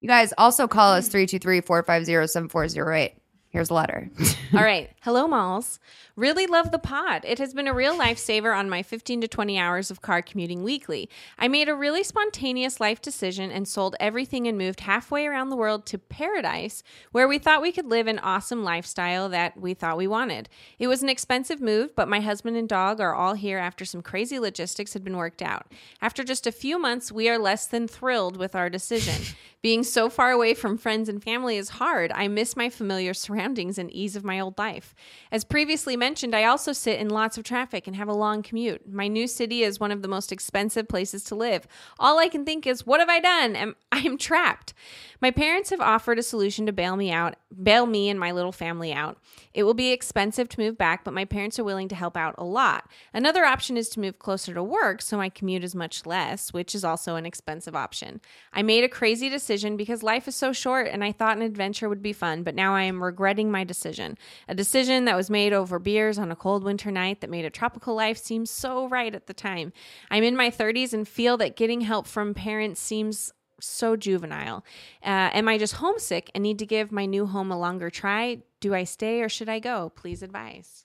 You guys also call us 323 450 7408. Here's a letter. All right. Hello, Malls. Really love the pod. It has been a real lifesaver on my 15 to 20 hours of car commuting weekly. I made a really spontaneous life decision and sold everything and moved halfway around the world to paradise, where we thought we could live an awesome lifestyle that we thought we wanted. It was an expensive move, but my husband and dog are all here after some crazy logistics had been worked out. After just a few months, we are less than thrilled with our decision. <laughs> Being so far away from friends and family is hard. I miss my familiar surroundings and ease of my old life. As previously mentioned, I also sit in lots of traffic and have a long commute. My new city is one of the most expensive places to live. All I can think is, what have I done? Am <laughs> I am trapped. My parents have offered a solution to bail me out, bail me and my little family out. It will be expensive to move back, but my parents are willing to help out a lot. Another option is to move closer to work so my commute is much less, which is also an expensive option. I made a crazy decision because life is so short and I thought an adventure would be fun, but now I am regretting my decision. A decision that was made over beers on a cold winter night that made a tropical life seem so right at the time. I'm in my 30s and feel that getting help from parents seems so juvenile. Uh, am I just homesick and need to give my new home a longer try? Do I stay or should I go? Please advise.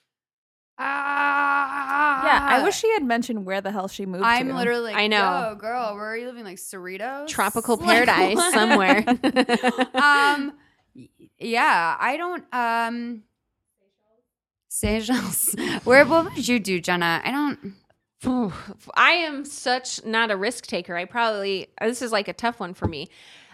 ah, Yeah, I wish she had mentioned where the hell she moved I'm to. literally like, I know. Yo, girl, where are you living? Like Cerritos? Tropical <laughs> Like, paradise what? somewhere. <laughs> um yeah i don't um Seychelles. <laughs> Where what would you do, Jenna? I don't I am such not a risk taker. I probably this is like a tough one for me.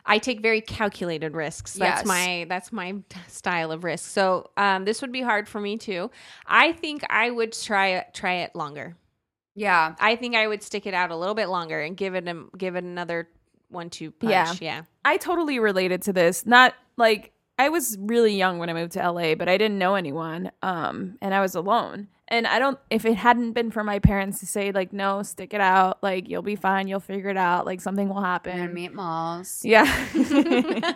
I take very calculated risks. That's Yes. my that's my style of risk. So um, this would be hard for me too. I think I would try it try it longer. yeah. I think I would stick it out a little bit longer and give it a, give it another one two punch. Yeah. yeah. I totally related to this. Not like I was really young when I moved to LA, but I didn't know anyone. Um, and I was alone. And I don't if it hadn't been for my parents to say like, no, stick it out, like you'll be fine, you'll figure it out, like something will happen. And meet malls. <laughs> Yeah. <laughs>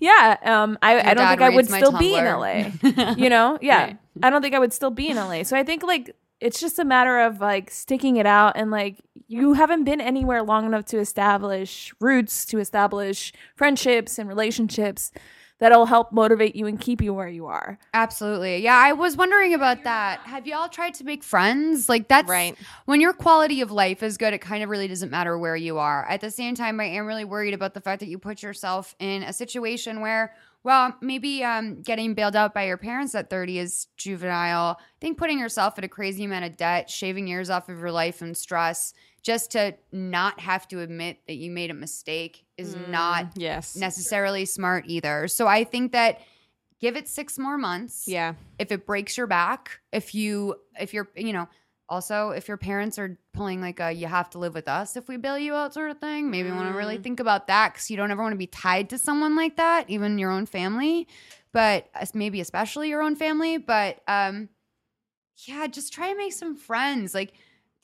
yeah. Um I, I don't think I would still be in LA. <laughs> You know? Yeah. Right. I don't think I would still be in LA. So I think like it's just a matter of like sticking it out and like you haven't been anywhere long enough to establish roots, to establish friendships and relationships that'll help motivate you and keep you where you are. Absolutely. Yeah, I was wondering about that. Have y'all tried to make friends? Like that's Right. when your quality of life is good, it kind of really doesn't matter where you are. At the same time, I am really worried about the fact that you put yourself in a situation where well, maybe um, getting bailed out by your parents at 30 is juvenile. I think putting yourself in a crazy amount of debt, shaving years off of your life and stress, just to not have to admit that you made a mistake is not Yes. necessarily smart either. So I think that give it 6 more months. Yeah. If it breaks your back, if you if you're, you know, also if your parents are pulling like a you have to live with us if we bail you out sort of thing, maybe want to really think about that cuz you don't ever want to be tied to someone like that, even your own family, but maybe especially your own family, but um yeah, just try and make some friends. Like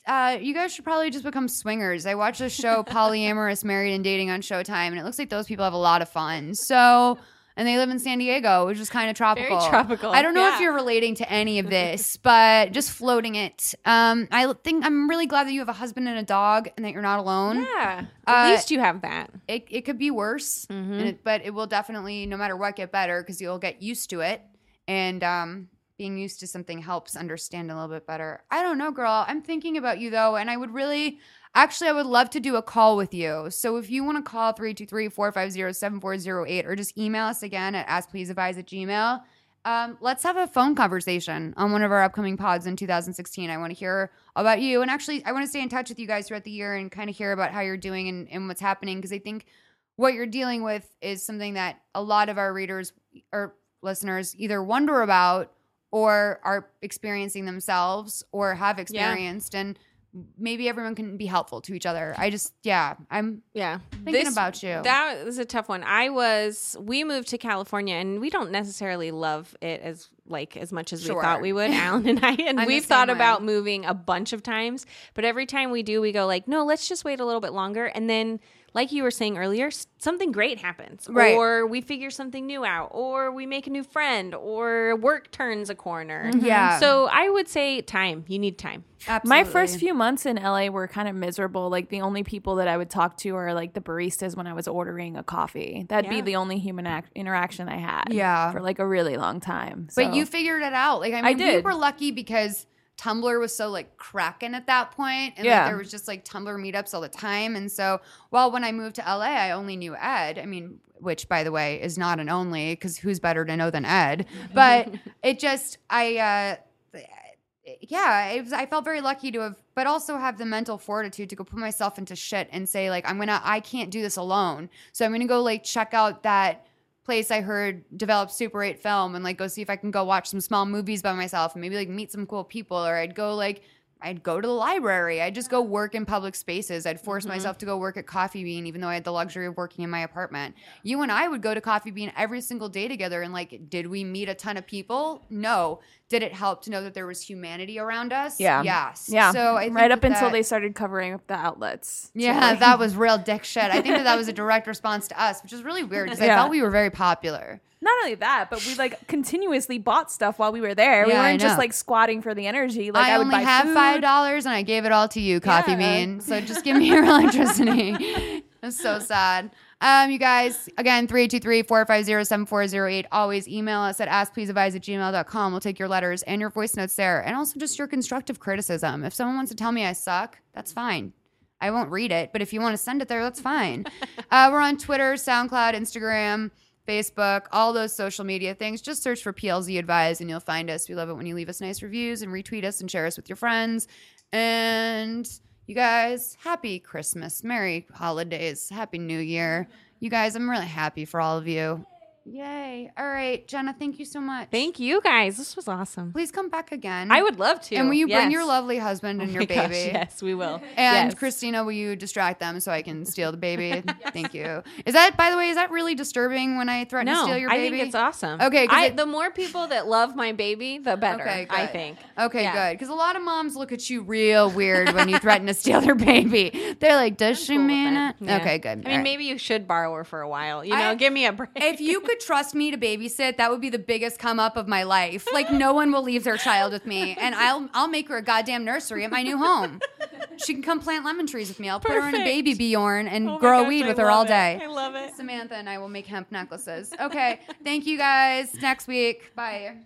uh, you guys should probably just become swingers. I watched the show <laughs> Polyamorous Married and Dating on Showtime, and it looks like those people have a lot of fun. So, and they live in San Diego, which is kind of tropical. Very tropical, I don't know if you're relating to any of <laughs> this, but just floating it. Um, I think I'm really glad that you have a husband and a dog, and that you're not alone. Yeah. At Uh, least you have that. It it could be worse, Mm-hmm. and it, but it will definitely, no matter what, get better because you'll get used to it, and um, being used to something helps understand a little bit better. I don't know, girl. I'm thinking about you though, and I would really, actually, I would love to do a call with you. So if you want to call 323-450-7408 or just email us again at askpleaseadvise at gmail. Um, let's have a phone conversation on one of our upcoming pods in 2016. I want to hear about you. And actually, I want to stay in touch with you guys throughout the year and kind of hear about how you're doing and, and what's happening because I think what you're dealing with is something that a lot of our readers or listeners either wonder about or are experiencing themselves or have experienced and maybe everyone can be helpful to each other i just yeah i'm Yeah. thinking about you That was a tough one. I was we moved to California and we don't necessarily love it as like as much as we thought we would, <laughs> Alan and I. And I'm we've thought way. about moving a bunch of times, but every time we do, we go like, no, let's just wait a little bit longer. And then like you were saying earlier, something great happens. Right. Or we figure something new out, or we make a new friend, or work turns a corner. Mm-hmm. Yeah. So I would say time. You need time. Absolutely. My first few months in LA were kind of miserable. Like the only people that I would talk to are like the baristas when I was ordering a coffee. That'd Yeah. be the only human act- interaction I had. Yeah. for like a really long time. But you figured it out. Like I mean, I we were lucky because Tumblr was so like cracking at that point, and Yeah. like, there was just like Tumblr meetups all the time. And so, well, when I moved to LA, I only knew Ed. I mean, which by the way is not an only because who's better to know than Ed? <laughs> But it just I. uh yeah, it was, I felt very lucky to have, but also have the mental fortitude to go put myself into shit and say like, I'm gonna, I can't do this alone. So I'm gonna go like check out that place I heard develop Super 8 film and like go see if I can go watch some small movies by myself and maybe like meet some cool people or I'd go like I'd go to the library. I'd just go work in public spaces. I'd force mm-hmm. myself to go work at Coffee Bean even though I had the luxury of working in my apartment. You and I would go to Coffee Bean every single day together and like did we meet a ton of people? No. Did it help to know that there was humanity around us? Yeah. Yes. yeah, So I think right up that until that- they started covering up the outlets. yeah, that was real dick shit. I think that that was a direct response to us, which is really weird because I thought we were very popular. Not only that, but we like continuously bought stuff while we were there. we Yeah, I weren't just like squatting for the energy. Like I, I, would only buy have food. five dollars and I gave it all to you, Coffee Yeah. Bean. So just give me your <laughs> electricity. <laughs> It's so sad. Um, you guys, again, 323-450-7408. Always email us at askpleaseadvise at gmail.com. We'll take your letters and your voice notes there. And also just your constructive criticism. If someone wants to tell me I suck, that's fine. I won't read it, but if you want to send it there, that's fine. <laughs> uh, we're on Twitter, SoundCloud, Instagram, Facebook, all those social media things. Just search for PLZ Advise and you'll find us. We love it when you leave us nice reviews and retweet us and share us with your friends. And you guys, happy Christmas, Merry holidays, Happy New Year. You guys, I'm really happy for all of you. Yay. All right, Jenna, thank you so much. Thank you guys. This was awesome. Please come back again. I would love to. And will you bring your lovely husband oh and Oh your my gosh, baby? yes, we will. And Yes. Christina, will you distract them so I can <laughs> steal the baby? Thank you. Is that, by the way, is that really disturbing when I threaten to steal your baby? I baby? think it's awesome. Okay. I, it- the more people that love my baby, the better. Okay, I think. Okay, Yeah. good. Because a lot of moms look at you real weird when you threaten to steal their baby. <laughs> They're like, "Does she cool mean it?" Yeah. Okay, good. I mean, right. maybe you should borrow her for a while. You know, I- give me a break. if you could <laughs> trust me to babysit, that would be the biggest come up of my life. Like no one will leave their child with me, and I'll I'll make her a goddamn nursery at my new home. She can come plant lemon trees with me. I'll put her in a baby Bjorn and Oh grow gosh, weed I with her all love it. day. I love it. Samantha and I will make hemp necklaces. Okay, thank you guys. Next week. Bye.